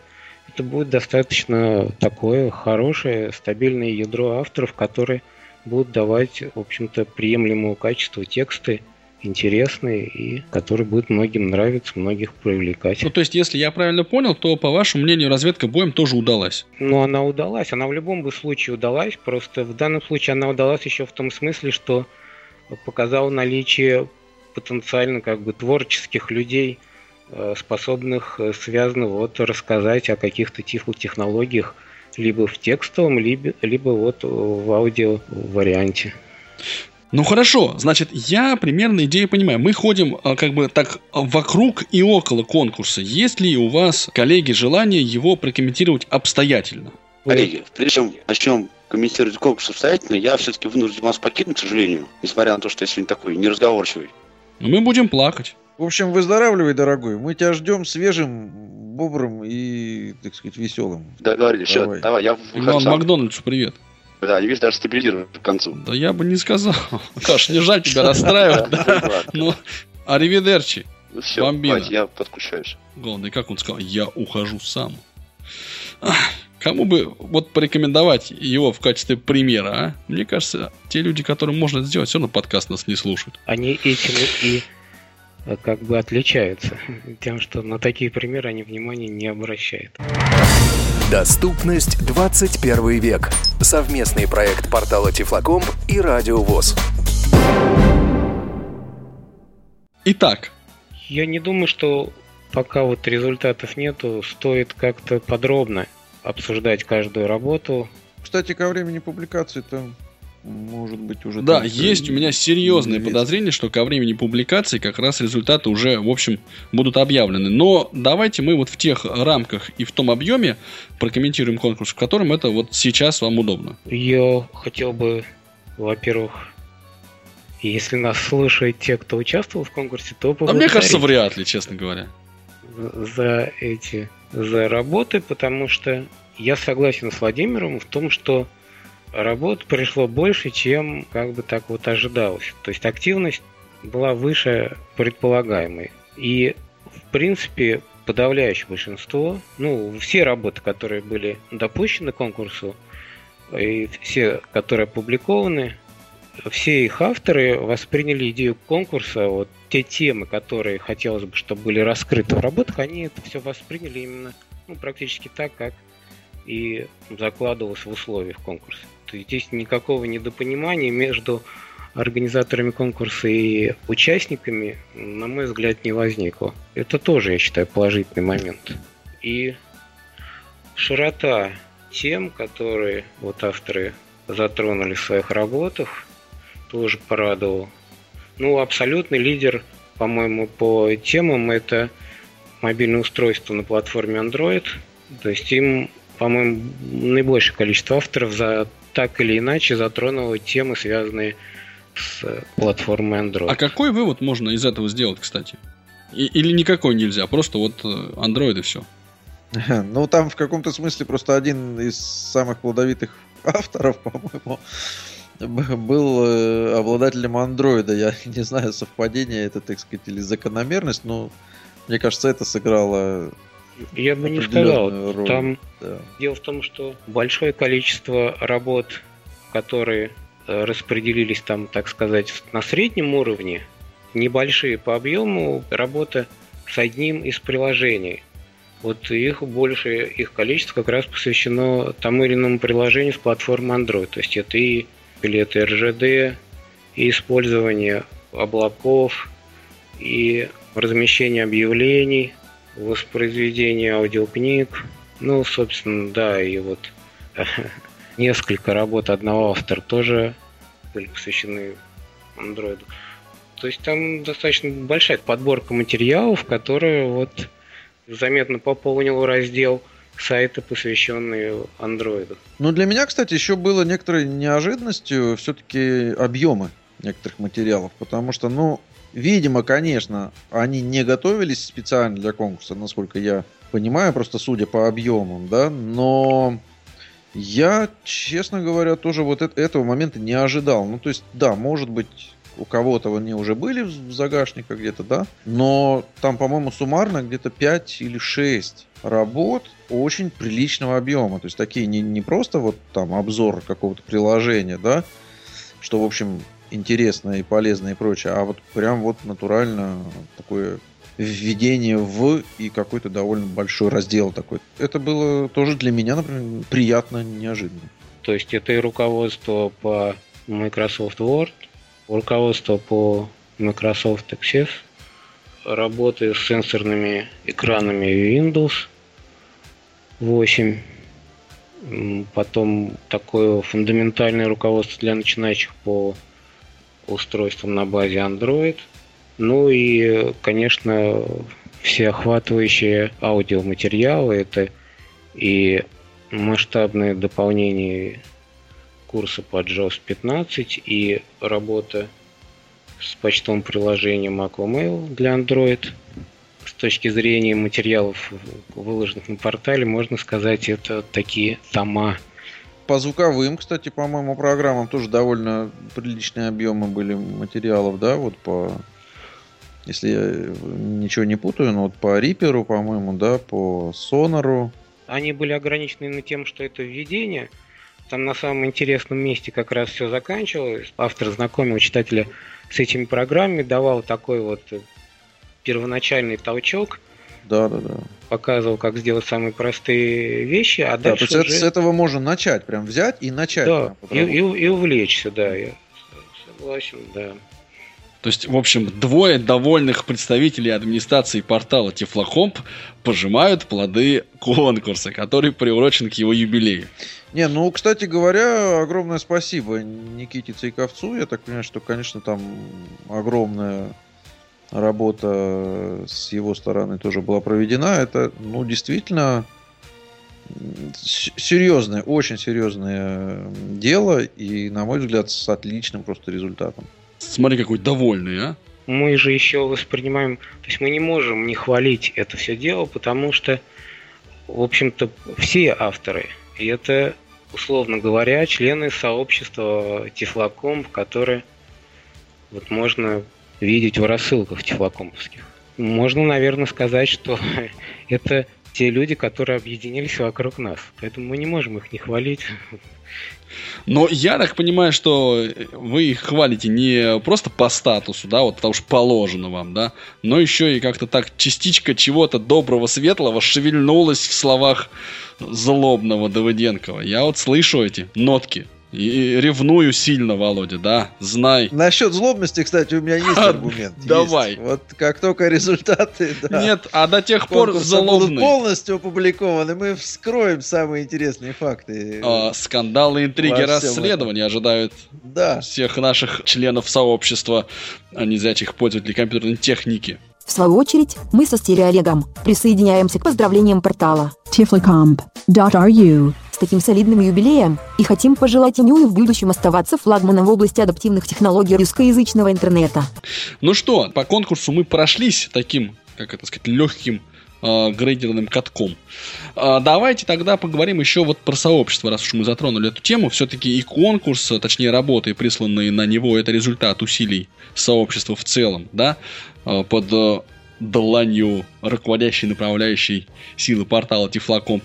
это будет достаточно такое хорошее, стабильное ядро авторов, которые будут давать, в общем-то, приемлемого качества тексты, интересные и которые будут многим нравиться, многих привлекать. Ну, то есть, если я правильно понял, то, по вашему мнению, разведка боем тоже удалась? Ну, она удалась. Она в любом бы случае удалась. Просто в данном случае она удалась еще в том смысле, что показала наличие потенциально как бы творческих людей, э, способных э, связано вот рассказать о каких-то технологиях либо в текстовом, либо, либо вот в аудио варианте. Ну хорошо, значит, я примерно идею понимаю. Мы ходим э, как бы так вокруг и около конкурса. Есть ли у вас, коллеги, желание его прокомментировать обстоятельно? Коллеги, прежде чем начнем комментировать конкурс обстоятельно, я все-таки вынужден вас покинуть, к сожалению, несмотря на то, что я сегодня такой неразговорчивый. Мы будем плакать. В общем, выздоравливай, дорогой. Мы тебя ждем свежим, бодрым и, так сказать, веселым. Договорились. Все, Давай. давай, я Иван сам. Макдональдсу привет. Да, не видишь, даже стабилизирую к концу. Да я бы не сказал. Саш, не жаль тебя расстраивать. Ну, аривидерчи. Ну все, Бомбина. я подключаюсь. Главное, как он сказал, я ухожу сам. Кому бы вот порекомендовать его в качестве примера, а? Мне кажется, те люди, которым можно это сделать, все равно подкаст нас не слушают. Они этим и э, как бы отличаются тем, что на такие примеры они внимания не обращают. Доступность 21 век. Совместный проект портала Тифлокомп и Радио ВОЗ. Итак, Я не думаю, что пока вот результатов нету, стоит как-то подробно обсуждать каждую работу. Кстати, ко времени публикации там может быть уже... да, есть у меня серьезные известно. подозрения, что ко времени публикации как раз результаты уже, в общем, будут объявлены. Но давайте мы вот в тех рамках и в том объеме прокомментируем конкурс, в котором это вот сейчас вам удобно. Я хотел бы, во-первых, если нас слушают те, кто участвовал в конкурсе, то А мне кажется, вряд ли, честно говоря. за эти за работы, потому что я согласен с Владимиром в том, что работ пришло больше, чем как бы так вот ожидалось. То есть активность была выше предполагаемой. И в принципе подавляющее большинство, ну все работы, которые были допущены к конкурсу, и все, которые опубликованы, все их авторы восприняли идею конкурса, вот те темы, которые хотелось бы, чтобы были раскрыты в работах, они это все восприняли именно ну, практически так, как и закладывалось в условиях конкурса. То есть здесь никакого недопонимания между организаторами конкурса и участниками, на мой взгляд, не возникло. Это тоже, я считаю, положительный момент. И широта тем, которые вот авторы затронули в своих работах, тоже порадовал. Ну, абсолютный лидер, по-моему, по темам это мобильное устройство на платформе Android. То есть им, по-моему, наибольшее количество авторов за так или иначе затронуло темы, связанные с платформой Android. А какой вывод можно из этого сделать, кстати? И- или никакой нельзя, просто вот э, Android и все. Ну, там в каком-то смысле просто один из самых плодовитых авторов, по-моему, был э, обладателем андроида. Я не знаю, совпадение это, так сказать, или закономерность, но мне кажется, это сыграло... Я бы не сказал. роль. Там да. Дело в том, что большое количество работ, которые э, распределились там, так сказать, на среднем уровне, небольшие по объему, работа с одним из приложений. Вот их больше, их количество как раз посвящено тому или иному приложению с платформы Android. То есть это и билеты РЖД, и использование облаков, и размещение объявлений, воспроизведение аудиокниг. Ну, собственно, да, и вот несколько работ одного автора тоже были посвящены андроиду. То есть там достаточно большая подборка материалов, которые вот заметно пополнил раздел сайта, посвященный андроиду. Ну, для меня, кстати, еще было некоторой неожиданностью все-таки объемы некоторых материалов, потому что, ну, видимо, конечно, они не готовились специально для конкурса, насколько я понимаю, просто судя по объемам, да, но я, честно говоря, тоже вот эт- этого момента не ожидал. Ну, то есть, да, может быть, у кого-то они уже были в загашниках где-то, да, но там, по-моему, суммарно где-то 5 или 6 работ очень приличного объема. То есть такие не, не просто вот там обзор какого-то приложения, да, что, в общем, интересно и полезно и прочее, а вот прям вот натурально такое введение в и какой-то довольно большой раздел такой. Это было тоже для меня, например, приятно, неожиданно. То есть это и руководство по Microsoft Word, руководство по Microsoft Access, работы с сенсорными экранами Windows 8, М, потом такое фундаментальное руководство для начинающих по устройствам на базе Android, ну и, конечно, всеохватывающие аудиоматериалы, это и масштабное дополнение курса по JAWS 15 и работа с почтовым приложением Aquamail для Android. С точки зрения материалов, выложенных на портале, можно сказать, это такие тома. По звуковым, кстати, по-моему, программам тоже довольно приличные объемы были материалов, да, вот по... Если я ничего не путаю, но вот по Риперу, по-моему, да, по Сонору. они были ограничены на тем, что это введение. Там на самом интересном месте как раз все заканчивалось. Автор знакомил читателя с этими программами, давал такой вот первоначальный толчок, Да, да, да. показывал, как сделать самые простые вещи, а Да, то дальше есть это- уже- с этого можно начать, прям взять и начать. да, прям и, и- и увлечься, да, я согласен, да. То есть, в общем, двое довольных представителей администрации портала Тифлокомп пожимают плоды конкурса, который приурочен к его юбилею. Не, ну, кстати говоря, огромное спасибо Никите Цейковцу. Я так понимаю, что, конечно, там огромная работа с его стороны тоже была проведена. Это, ну, действительно серьезное, очень серьезное дело и, на мой взгляд, с отличным просто результатом. Смотри, какой довольный, а? Мы же еще воспринимаем, то есть мы не можем не хвалить это все дело, потому что, в общем-то, все авторы, и это, условно говоря, члены сообщества Тифлокомп, которые вот можно видеть в рассылках тифлокомповских. Можно, наверное, сказать, что это те люди, которые объединились вокруг нас. Поэтому мы не можем их не хвалить. Но я так понимаю, что вы их хвалите не просто по статусу, да, вот потому что положено вам, да, но еще и как-то так частичка чего-то доброго, светлого шевельнулась в словах злобного Давыденкова. Я вот слышу эти нотки. И ревную сильно, Володя, да, знай. Насчет злобности, кстати, у меня есть А, аргумент. Есть. давай. Вот как только результаты да, Нет, а до тех пор злобный. полностью опубликованы, мы вскроем самые интересные факты. А, скандалы, интриги, расследования ожидают Да. всех наших членов сообщества а, незрячих пользователей компьютерной техники. В свою очередь, мы со стереолегом присоединяемся к поздравлениям портала tiflocomp.ru с таким солидным юбилеем и хотим пожелать ему и в будущем оставаться флагманом в области адаптивных технологий русскоязычного интернета. Ну что, по конкурсу мы прошлись таким, как это сказать, легким э, грейдерным катком. А, давайте тогда поговорим еще вот про сообщество, раз уж мы затронули эту тему. Все-таки и конкурс, а, точнее работы, присланные на него, это результат усилий сообщества в целом, да, под дланью руководящей направляющей силы портала Тифлокомп.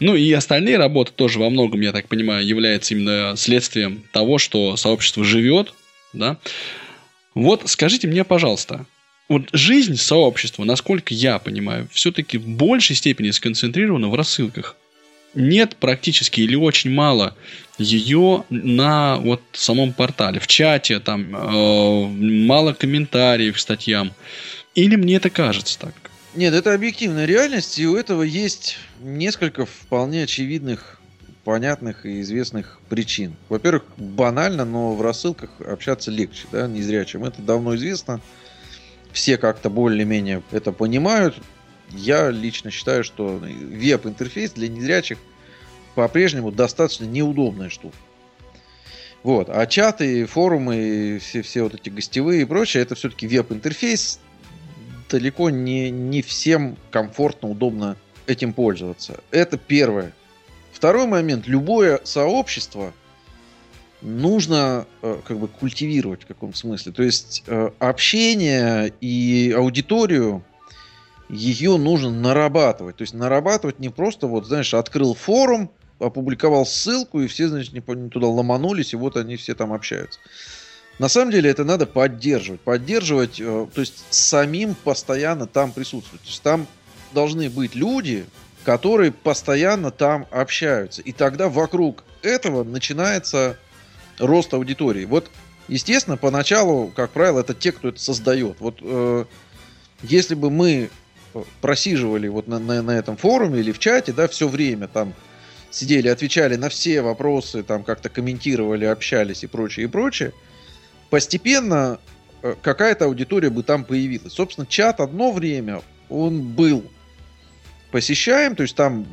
Ну и остальные работы тоже во многом, я так понимаю, являются именно следствием того, что сообщество живет, да. Вот скажите мне, пожалуйста, вот жизнь сообщества, насколько я понимаю, все-таки в большей степени сконцентрирована в рассылках. Нет практически или очень мало ее на вот самом портале, в чате, там э, мало комментариев к статьям. Или мне это кажется так? Нет, это объективная реальность, и у этого есть несколько вполне очевидных, понятных и известных причин. Во-первых, банально, но в рассылках общаться легче, да, незрячим. Это давно известно. Все как-то более-менее это понимают. Я лично считаю, что веб-интерфейс для незрячих по-прежнему достаточно неудобная штука. Вот. А чаты, форумы, все, все вот эти гостевые и прочее, это все-таки веб-интерфейс. Далеко не, не всем комфортно, удобно этим пользоваться. Это первое. Второй момент. Любое сообщество нужно э, как бы культивировать в каком смысле. То есть э, общение и аудиторию ее нужно нарабатывать. То есть нарабатывать не просто вот, знаешь, открыл форум, опубликовал ссылку, и все, значит, не туда ломанулись, и вот они все там общаются. На самом деле это надо поддерживать. Поддерживать, э, то есть самим постоянно там присутствовать. То есть там должны быть люди, которые постоянно там общаются. И тогда вокруг этого начинается рост аудитории. Вот, естественно, поначалу, как правило, это те, кто это создает. Вот э, если бы мы э, просиживали вот на, на, на этом форуме или в чате, да, все время там сидели, отвечали на все вопросы, там как-то комментировали, общались и прочее, и прочее, постепенно э, какая-то аудитория бы там появилась. Собственно, чат одно время, он был посещаем, то есть там,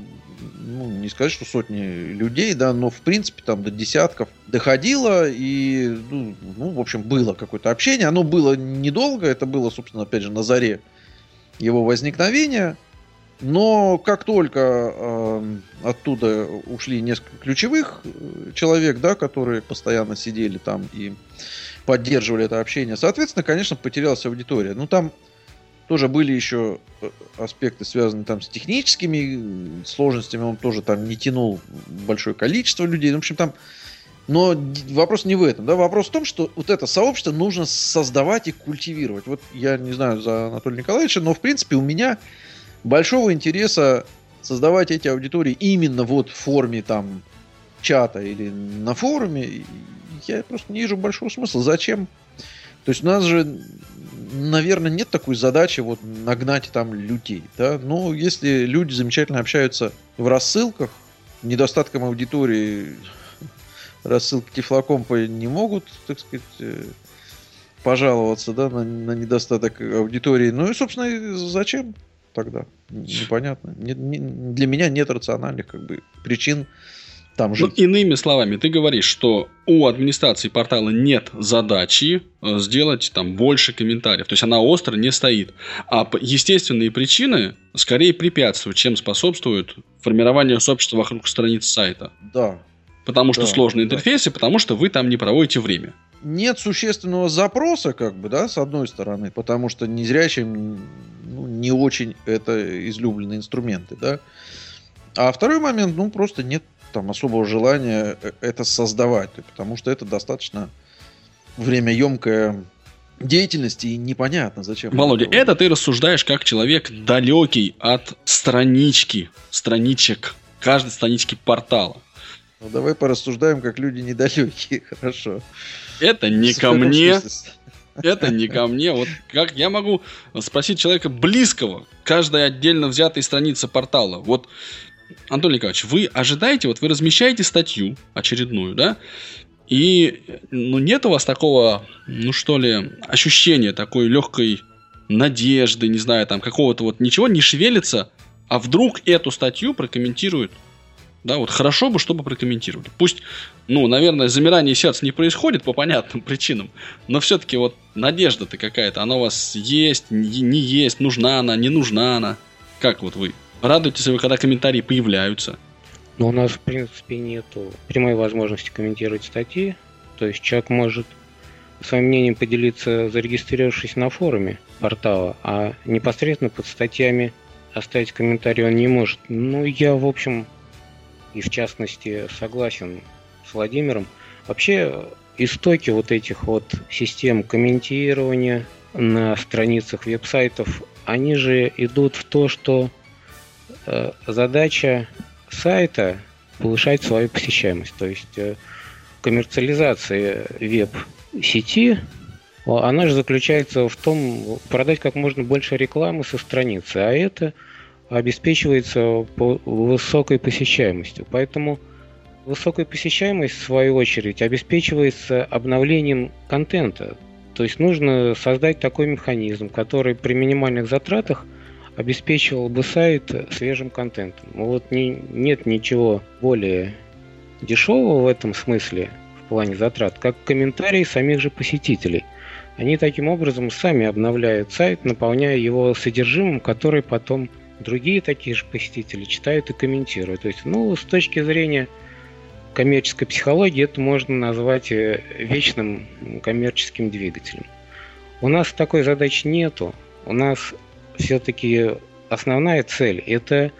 ну, не сказать, что сотни людей, да, но в принципе там до десятков доходило, и, ну, ну, в общем, было какое-то общение. Оно было недолго, это было, собственно, опять же, на заре его возникновения. Но как только э, оттуда ушли несколько ключевых э, человек, да, которые постоянно сидели там и поддерживали это общение, соответственно, конечно, потерялась аудитория. Ну, там тоже были еще э, аспекты, связанные там с техническими сложностями. Он тоже там не тянул большое количество людей. Ну, в общем, там но вопрос не в этом. Да? Вопрос в том, что вот это сообщество нужно создавать и культивировать. Вот я не знаю за Анатолия Николаевича, но в принципе у меня большого интереса создавать эти аудитории именно вот в форме там чата или на форуме, я просто не вижу большого смысла. Зачем? То есть у нас же, наверное, нет такой задачи вот нагнать там людей. Да? Но если люди замечательно общаются в рассылках, недостатком аудитории рассылки Тифлокомпа не могут, так сказать, э, пожаловаться да, на, на недостаток аудитории. Ну и, собственно, зачем тогда? Непонятно. Не, не, для меня нет рациональных как бы, причин там ну, жить. Ну, иными словами, ты говоришь, что у администрации портала нет задачи э, сделать там больше комментариев. То есть она остро не стоит. А естественные причины скорее препятствуют, чем способствуют формированию сообщества вокруг страниц сайта. Да, Потому что да, сложные да. интерфейсы, потому что вы там не проводите время. Нет существенного запроса, как бы, да, с одной стороны, потому что незрячим ну, не очень это излюбленные инструменты, да. А второй момент, ну, просто нет там особого желания э, это создавать, потому что это достаточно времяемкая деятельности и непонятно зачем. Володя, это, это ты рассуждаешь как человек далекий от странички, страничек, каждой странички портала. Ну давай порассуждаем, как люди недалекие, хорошо. Это не ко мне. Это не ко мне. Вот как я могу спросить человека близкого, каждая отдельно взятая страница портала. Вот, Антон Николаевич, вы ожидаете, вот вы размещаете статью очередную, да, и ну, нет у вас такого, ну что ли, ощущения такой легкой надежды, не знаю, там какого-то вот ничего не шевелится, а вдруг эту статью прокомментируют да, вот хорошо бы, чтобы прокомментировали. Пусть, ну, наверное, замирание сердца не происходит по понятным причинам, но все-таки вот надежда-то какая-то, она у вас есть, не, есть, нужна она, не нужна она. Как вот вы? Радуетесь вы, когда комментарии появляются? Ну, у нас, в принципе, нету прямой возможности комментировать статьи. То есть человек может своим мнением поделиться, зарегистрировавшись на форуме портала, а непосредственно под статьями оставить комментарий он не может. Ну, я, в общем, и в частности согласен с Владимиром. Вообще истоки вот этих вот систем комментирования на страницах веб-сайтов, они же идут в то, что задача сайта повышать свою посещаемость. То есть э, коммерциализация веб-сети, она же заключается в том, продать как можно больше рекламы со страницы, а это – обеспечивается по высокой посещаемостью. Поэтому высокая посещаемость, в свою очередь, обеспечивается обновлением контента. То есть нужно создать такой механизм, который при минимальных затратах обеспечивал бы сайт свежим контентом. Вот не, нет ничего более дешевого в этом смысле, в плане затрат, как комментарии самих же посетителей. Они таким образом сами обновляют сайт, наполняя его содержимым, который потом другие такие же посетители читают и комментируют. То есть, ну, с точки зрения коммерческой психологии это можно назвать э, вечным коммерческим двигателем. У нас такой задачи нету. У нас все-таки основная цель – это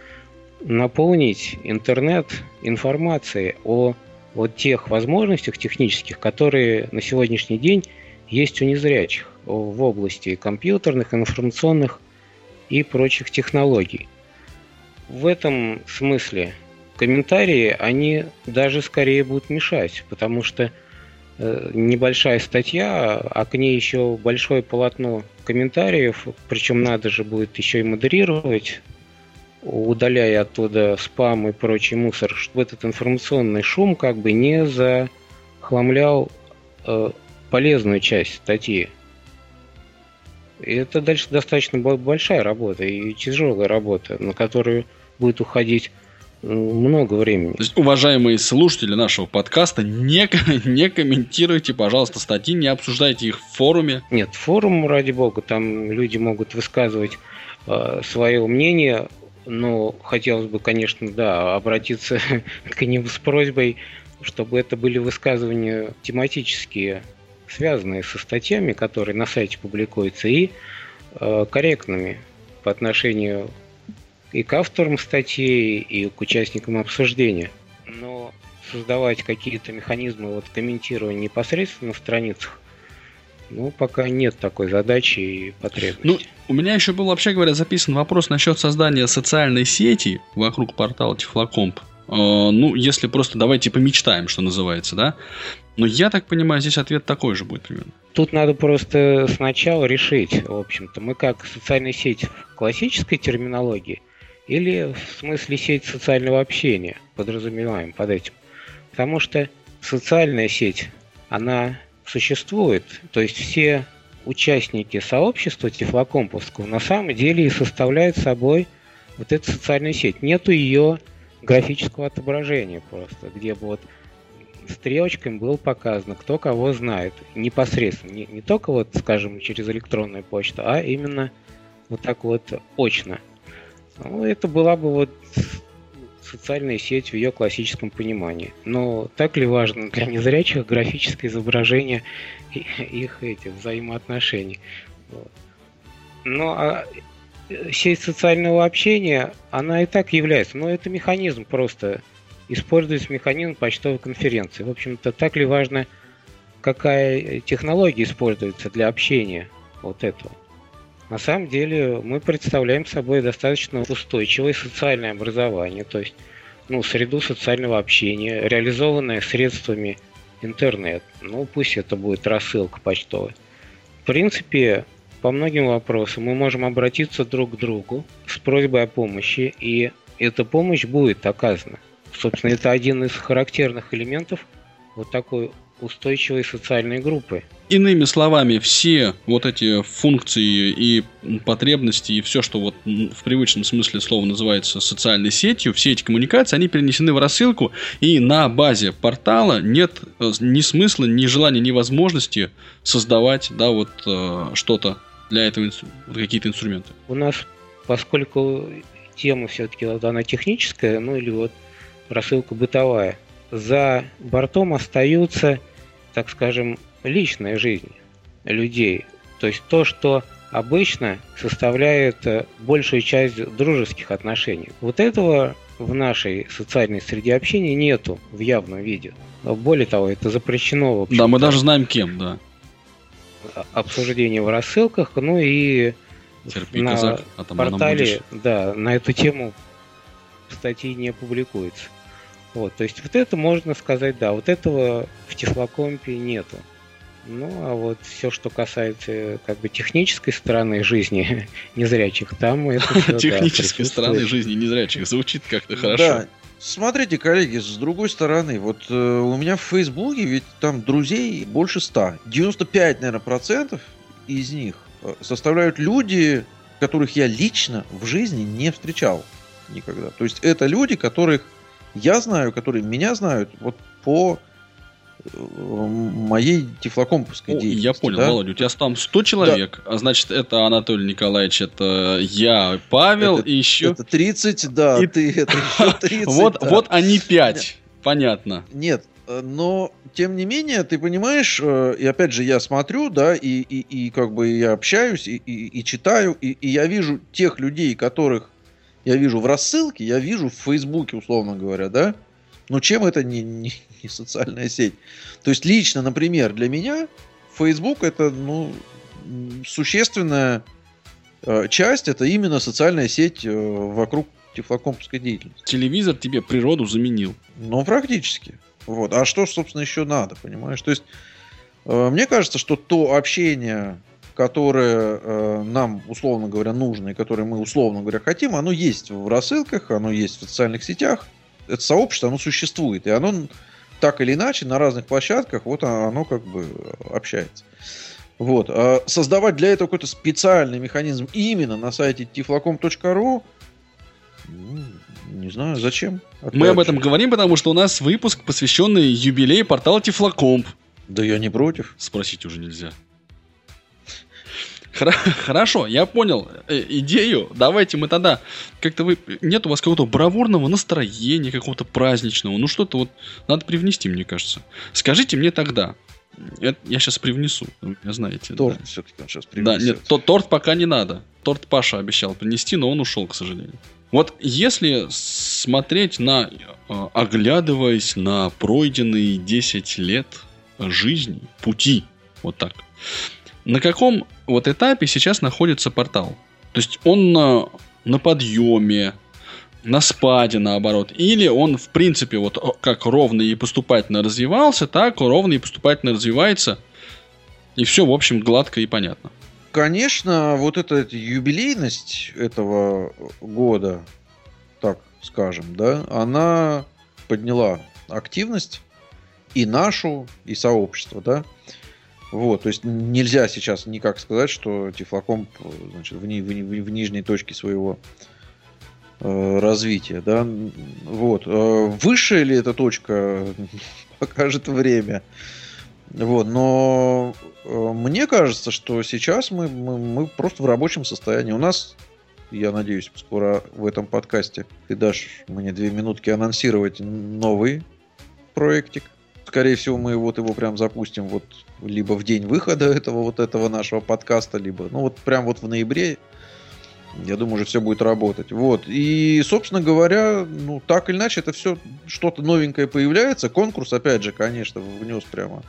наполнить интернет информацией о вот тех возможностях технических, которые на сегодняшний день есть у незрячих в области компьютерных, информационных и прочих технологий. В этом смысле комментарии, они даже скорее будут мешать, потому что небольшая статья, а к ней еще большое полотно комментариев, причем надо же будет еще и модерировать, удаляя оттуда спам и прочий мусор, чтобы этот информационный шум как бы не захламлял э, полезную часть статьи. И это дальше достаточно большая работа и тяжелая работа, на которую будет уходить много времени. То есть, уважаемые слушатели нашего подкаста, не, не комментируйте, пожалуйста, статьи, не обсуждайте их в форуме. Нет, форум, ради бога, там люди могут высказывать э, свое мнение, но хотелось бы, конечно, да, обратиться к ним с просьбой, чтобы это были высказывания тематические, связанные со статьями, которые на сайте публикуются, и э, корректными по отношению и к авторам статей, и к участникам обсуждения. Но создавать какие-то механизмы вот комментирования непосредственно на страницах, ну, пока нет такой задачи и потребности. Ну, у меня еще был, вообще говоря, записан вопрос насчет создания социальной сети вокруг портала Тифлокомп. Э, ну, если просто давайте помечтаем, что называется, да? Но я так понимаю, здесь ответ такой же будет примерно. Тут надо просто сначала решить, в общем-то, мы как социальная сеть в классической терминологии или в смысле сеть социального общения подразумеваем под этим. Потому что социальная сеть, она существует, то есть все участники сообщества Тифлокомповского на самом деле и составляют собой вот эту социальную сеть. Нету ее графического отображения просто, где бы вот стрелочками было показано, кто кого знает непосредственно. Не, не только вот, скажем, через электронную почту, а именно вот так вот очно. Ну, это была бы вот социальная сеть в ее классическом понимании. Но так ли важно для незрячих графическое изображение их этих взаимоотношений? Вот. Ну, а сеть социального общения, она и так является, но это механизм просто, используется механизм почтовой конференции. В общем-то, так ли важно, какая технология используется для общения вот этого? На самом деле мы представляем собой достаточно устойчивое социальное образование, то есть ну, среду социального общения, реализованное средствами интернет. Ну, пусть это будет рассылка почтовая. В принципе, по многим вопросам мы можем обратиться друг к другу с просьбой о помощи, и эта помощь будет оказана. Собственно, это один из характерных элементов вот такой устойчивой социальной группы. Иными словами, все вот эти функции и потребности и все, что вот в привычном смысле слова называется социальной сетью, все эти коммуникации, они перенесены в рассылку, и на базе портала нет э, ни смысла, ни желания, ни возможности создавать, да, вот э, что-то для этого, вот какие-то инструменты. У нас, поскольку тема все-таки вот она техническая, ну или вот рассылка бытовая, за бортом остаются, так скажем, личная жизнь людей. То есть то, что обычно составляет э, большую часть дружеских отношений. Вот этого в нашей социальной среде общения нету в явном виде. Более того, это запрещено. Да, мы даже знаем кем, да. Обсуждение в рассылках, ну и Терпи, на казак, а портале, да, на эту тему статьи не публикуется. Вот, то есть вот это можно сказать, да, вот этого в Тифлокомпе нету. Ну, а вот все, что касается как бы технической стороны жизни незрячих, там это все, Технической стороны жизни незрячих звучит как-то хорошо. Да. Смотрите, коллеги, с другой стороны, вот э, у меня в Фейсбуке ведь там друзей больше 100. 95, наверное, процентов из них э, составляют люди, которых я лично в жизни не встречал никогда. То есть это люди, которых я знаю, которые меня знают вот по э, моей тифлокомповской О, деятельности. Я понял, да? Володя, у тебя там 100 человек, а значит, это Анатолий Николаевич, это я, Павел это, и еще... Это 30, да, И- ты, это еще 30. вот, да. вот они 5, понятно. Нет, э, но тем не менее, ты понимаешь, э, и опять же я смотрю, да, и, и, и как бы я общаюсь, и, и, и читаю, и, и я вижу тех людей, которых я вижу в рассылке, я вижу в Фейсбуке, условно говоря, да. Но чем это не, не, не социальная сеть? То есть лично, например, для меня Facebook это, ну, существенная э, часть, это именно социальная сеть э, вокруг тифлокомповской деятельности. Телевизор тебе природу заменил. Ну, практически. Вот. А что, собственно, еще надо, понимаешь? То есть, э, мне кажется, что то общение, которое э, нам, условно говоря, нужно, и которое мы, условно говоря, хотим, оно есть в рассылках, оно есть в социальных сетях. Это сообщество, оно существует. И оно так или иначе на разных площадках, вот оно, как бы общается. Вот. А создавать для этого какой-то специальный механизм именно на сайте tiflacom.ru ну, не знаю, зачем. Мы об Опять этом говорим, потому что у нас выпуск, посвященный юбилею портала Тифлокомп. Да я не против. Спросить уже нельзя. Хорошо, я понял э, идею. Давайте мы тогда как-то вы нет у вас какого-то бравурного настроения, какого-то праздничного. Ну что-то вот надо привнести, мне кажется. Скажите мне тогда, Это я сейчас привнесу, меня знаете. Торт да. все-таки он сейчас Да, принесет. нет, то, торт пока не надо. Торт Паша обещал принести, но он ушел, к сожалению. Вот если смотреть на, э, оглядываясь на пройденные 10 лет жизни, пути, вот так, на каком вот этапе сейчас находится портал? То есть он на, на подъеме, на спаде, наоборот. Или он, в принципе, вот как ровно и поступательно развивался, так ровно и поступательно развивается. И все, в общем, гладко и понятно. Конечно, вот эта юбилейность этого года, так скажем, да, она подняла активность и нашу, и сообщество, да. Вот, то есть нельзя сейчас никак сказать, что Тифлокомп значит, в, ни- в ни- в нижней точке своего э, развития, да. Вот. Э, Высшая ли эта точка, покажет время. Вот, но э, мне кажется, что сейчас мы, мы, мы просто в рабочем состоянии. У нас, я надеюсь, скоро в этом подкасте ты дашь мне две минутки анонсировать новый проектик. Скорее всего, мы вот его прям запустим вот либо в день выхода этого вот этого нашего подкаста, либо ну вот прям вот в ноябре. Я думаю, уже все будет работать. Вот. И, собственно говоря, ну, так или иначе, это все что-то новенькое появляется. Конкурс, опять же, конечно, внес прямо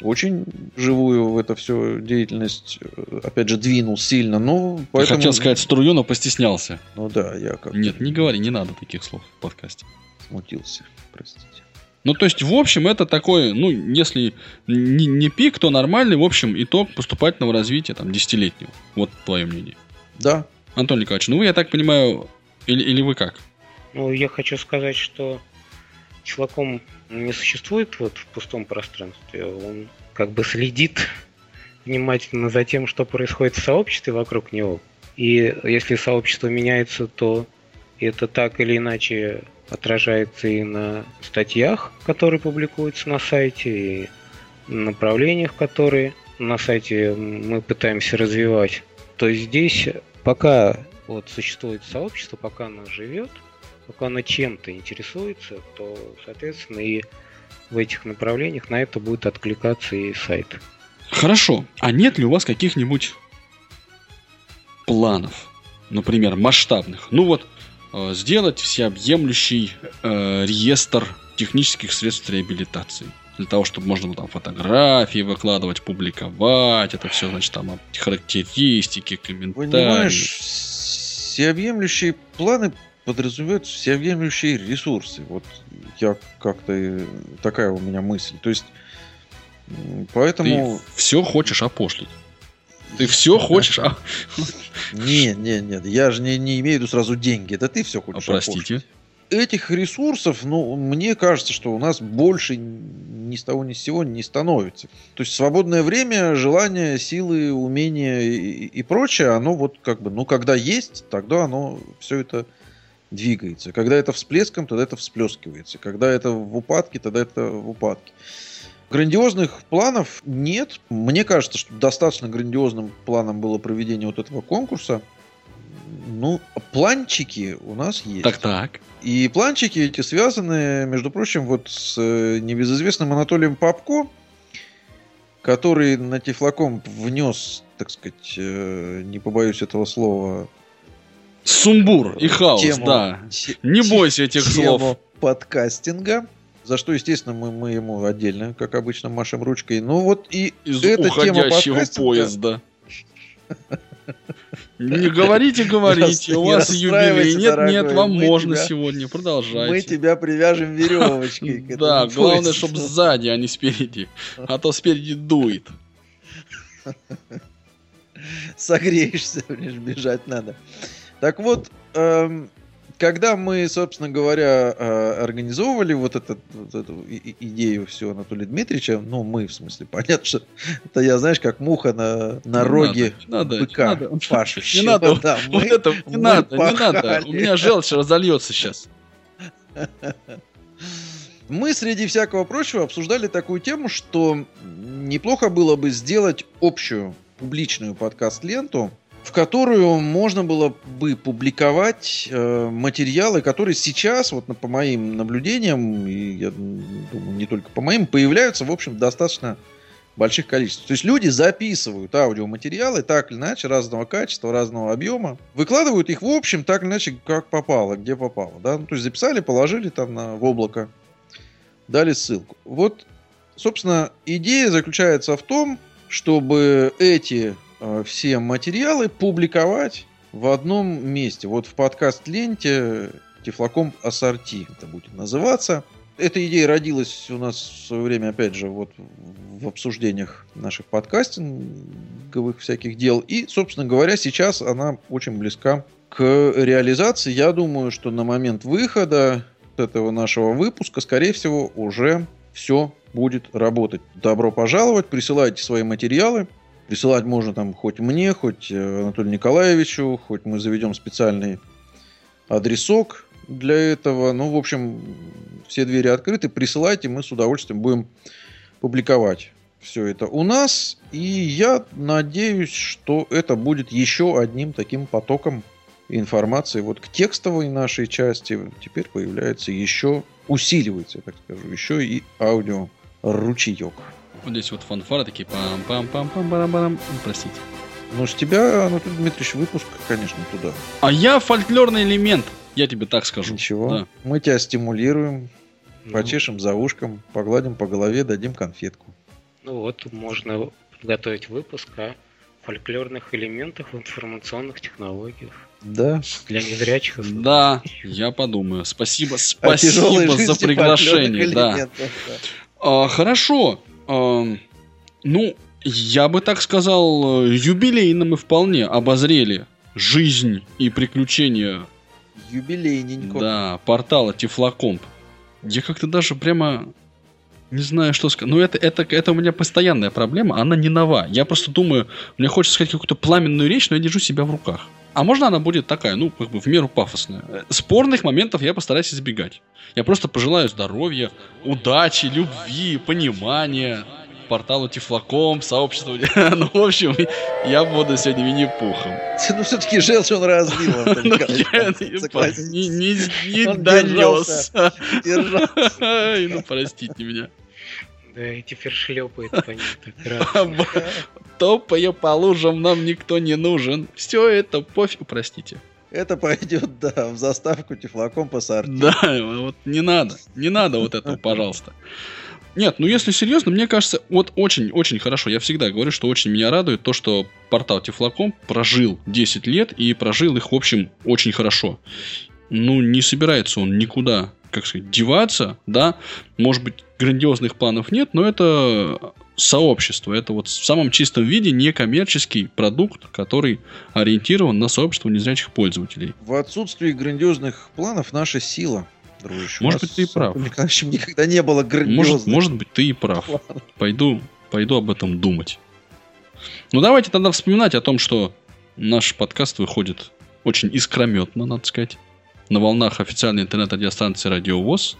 очень живую в это все деятельность, опять же, двинул сильно. Я поэтому... хотел сказать струю, но постеснялся. Ну да, я как Нет, не говори, не надо таких слов в подкасте. смутился, простите. Ну, то есть, в общем, это такой, ну, если не, не пик, то нормальный, в общем, итог поступательного развития, там, десятилетнего. Вот твое мнение. Да, Антон Николаевич, ну вы, я так понимаю, или, или вы как? Ну, я хочу сказать, что Чуваком не существует вот в пустом пространстве. Он как бы следит внимательно за тем, что происходит в сообществе вокруг него. И если сообщество меняется, то это так или иначе отражается и на статьях, которые публикуются на сайте, и на направлениях, которые на сайте мы пытаемся развивать. То есть здесь пока вот существует сообщество, пока оно живет, пока оно чем-то интересуется, то, соответственно, и в этих направлениях на это будет откликаться и сайт. Хорошо. А нет ли у вас каких-нибудь планов, например, масштабных? Ну вот, сделать всеобъемлющий э, реестр технических средств реабилитации. Для того, чтобы можно было там фотографии выкладывать, публиковать, это все, значит, там характеристики, комментарии. Понимаешь, всеобъемлющие планы подразумевают всеобъемлющие ресурсы. Вот я как-то э, такая у меня мысль. То есть, поэтому... Ты все хочешь опошлить. Ты все хочешь... а- Нет, нет, нет, я же не, не имею в виду сразу деньги. Это ты все а, хочешь Простите. опошлить. Этих ресурсов, ну, мне кажется, что у нас больше ни с того ни с сего не становится. То есть свободное время, желание, силы, умения и, и прочее, оно вот как бы, ну, когда есть, тогда оно все это двигается. Когда это всплеском, тогда это всплескивается. Когда это в упадке, тогда это в упадке. Грандиозных планов нет. Мне кажется, что достаточно грандиозным планом было проведение вот этого конкурса. Ну, планчики у нас есть. Так-так. И планчики эти связаны, между прочим, вот с э, небезызвестным Анатолием Попко, который на Тифлоком внес, так сказать, э, не побоюсь этого слова, Сумбур и хаос, тему- да. те- Не бойся этих тему слов. подкастинга. За что, естественно, мы, мы ему отдельно, как обычно, машем ручкой. Ну вот и Из эта тема уходящего подкастинга- поезда. Не говорите, говорите, у вас юбилей. Нет, дорогой, нет, вам мы можно тебя- сегодня, мы продолжайте. тебя привяжем веревочкой. Да, главное, чтобы сзади, а не спереди. А то спереди дует. согреешься, бежать надо. Так вот, эм, когда мы, собственно говоря, э, организовывали вот, этот, вот эту идею всего Анатолия Дмитриевича, ну, мы, в смысле, понятно, что это я, знаешь, как муха на, на Не роге надо, быка не надо. пашущего. Не надо, Да, вот мы- это не надо, не надо. пахали. У меня желчь разольется сейчас. Мы, среди всякого прочего, обсуждали такую тему, что неплохо было бы сделать общую публичную подкаст-ленту в которую можно было бы публиковать э, материалы, которые сейчас, вот по моим наблюдениям, и я думаю, не только по моим, появляются, в общем, достаточно больших количествах. То есть люди записывают аудиоматериалы так или иначе, разного качества, разного объема, выкладывают их в общем так или иначе, как попало, где попало. Да? Ну, то есть записали, положили там на, в облако, дали ссылку. Вот, собственно, идея заключается в том, чтобы эти все материалы публиковать в одном месте. Вот в подкаст-ленте Тифлоком Ассорти это будет называться – эта идея родилась у нас в свое время, опять же, вот в обсуждениях наших подкастинговых всяких дел. И, собственно говоря, сейчас она очень близка к реализации. Я думаю, что на момент выхода этого нашего выпуска, скорее всего, уже все будет работать. Добро пожаловать, присылайте свои материалы. Присылать можно там хоть мне, хоть э, Анатолию Николаевичу, хоть мы заведем специальный адресок для этого. Ну, в общем, все двери открыты. Присылайте, мы с удовольствием будем публиковать все это у нас. И я надеюсь, что это будет еще одним таким потоком информации. Вот к текстовой нашей части теперь появляется еще, усиливается, я так скажу, еще и аудио ручеек. Вот здесь вот фанфары такие пам пам пам пам пам пам Простите. Ну, с тебя, Анатолий Дмитриевич, выпуск, конечно, туда. А я фольклорный элемент. Я тебе так скажу. Ничего. Да. Мы тебя стимулируем, Ну, почешем за ушком, погладим по голове, дадим конфетку. ну вот, можно подготовить выпуск о фольклорных элементах в информационных технологиях Да. для незрячих. и Да, я подумаю. Спасибо, спасибо за приглашение. да. А, хорошо. Ну, я бы так сказал, э, юбилейно мы вполне обозрели жизнь и приключения Юбилейненько. да, портала Тифлокомп. Я как-то даже прямо не знаю, что сказать. Ну, это, это, это у меня постоянная проблема, она не нова. Я просто думаю, мне хочется сказать какую-то пламенную речь, но я держу себя в руках. А можно она будет такая, ну, как бы в меру пафосная. Спорных моментов я постараюсь избегать. Я просто пожелаю здоровья, удачи, любви, понимания порталу Тифлоком, сообществу. ну, в общем, я буду сегодня Винни-Пухом. Ну, все-таки желчь он Антон Ну, не, не, не Он донес. Ну, простите меня. Да, теперь шлепает по ним так. Топая по лужам нам никто не нужен. Все это пофиг, простите. Это пойдет, да, в заставку тефлаком по сорти. Да, вот не надо. Не надо вот этого, пожалуйста. Нет, ну если серьезно, мне кажется, вот очень-очень хорошо. Я всегда говорю, что очень меня радует то, что портал Тифлаком прожил 10 лет и прожил их, в общем, очень хорошо. Ну, не собирается он никуда, как сказать, деваться, да. Может быть, грандиозных планов нет, но это сообщество. Это вот в самом чистом виде некоммерческий продукт, который ориентирован на сообщество незрячих пользователей. В отсутствии грандиозных планов наша сила, дружище. Может быть, ты и прав. Антоном Николаевичем никогда не было грандиозных Может, может быть, ты и прав. Пойду, пойду об этом думать. Ну, давайте тогда вспоминать о том, что наш подкаст выходит очень искрометно, надо сказать, на волнах официальной интернет-радиостанции «Радио ВОЗ».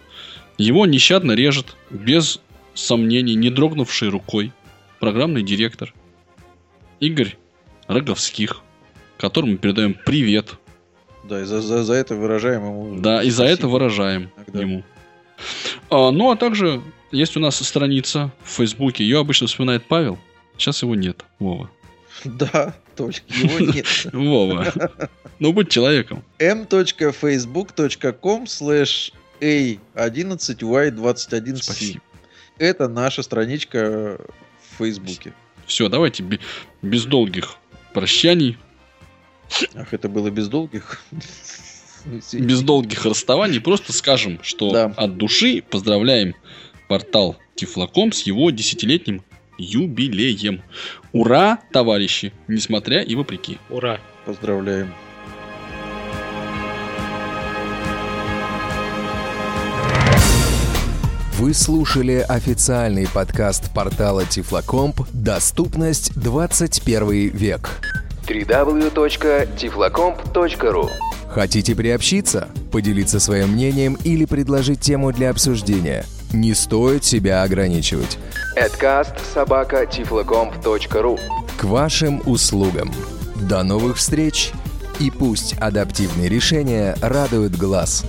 Его нещадно режет, без сомнений, не дрогнувшей рукой, программный директор Игорь Роговских, которому мы передаем привет. Да, и за, за- за это выражаем ему... Да, и за это выражаем Тогда. ему. А, ну, а также есть у нас страница в Фейсбуке. Ее обычно вспоминает Павел. Сейчас его нет, Вова. Да, только его нет. Вова. Ну, будь человеком. m.facebook.com slash a11y21c. Спасибо. Это наша страничка в Фейсбуке. Все, давайте бе- без долгих прощаний, Ах, это было без долгих. без долгих расставаний. Просто скажем, что Да. от души поздравляем портал Тифлоком с его десятилетним юбилеем. Ура, товарищи, несмотря и вопреки. Ура! Поздравляем. Вы слушали официальный подкаст портала Тифлокомп «Доступность 21 век». www.tiflocomp.ru Хотите приобщиться, поделиться своим мнением или предложить тему для обсуждения? Не стоит себя ограничивать. Tiflocomp.ru К вашим услугам. До новых встреч! И пусть адаптивные решения радуют глаз.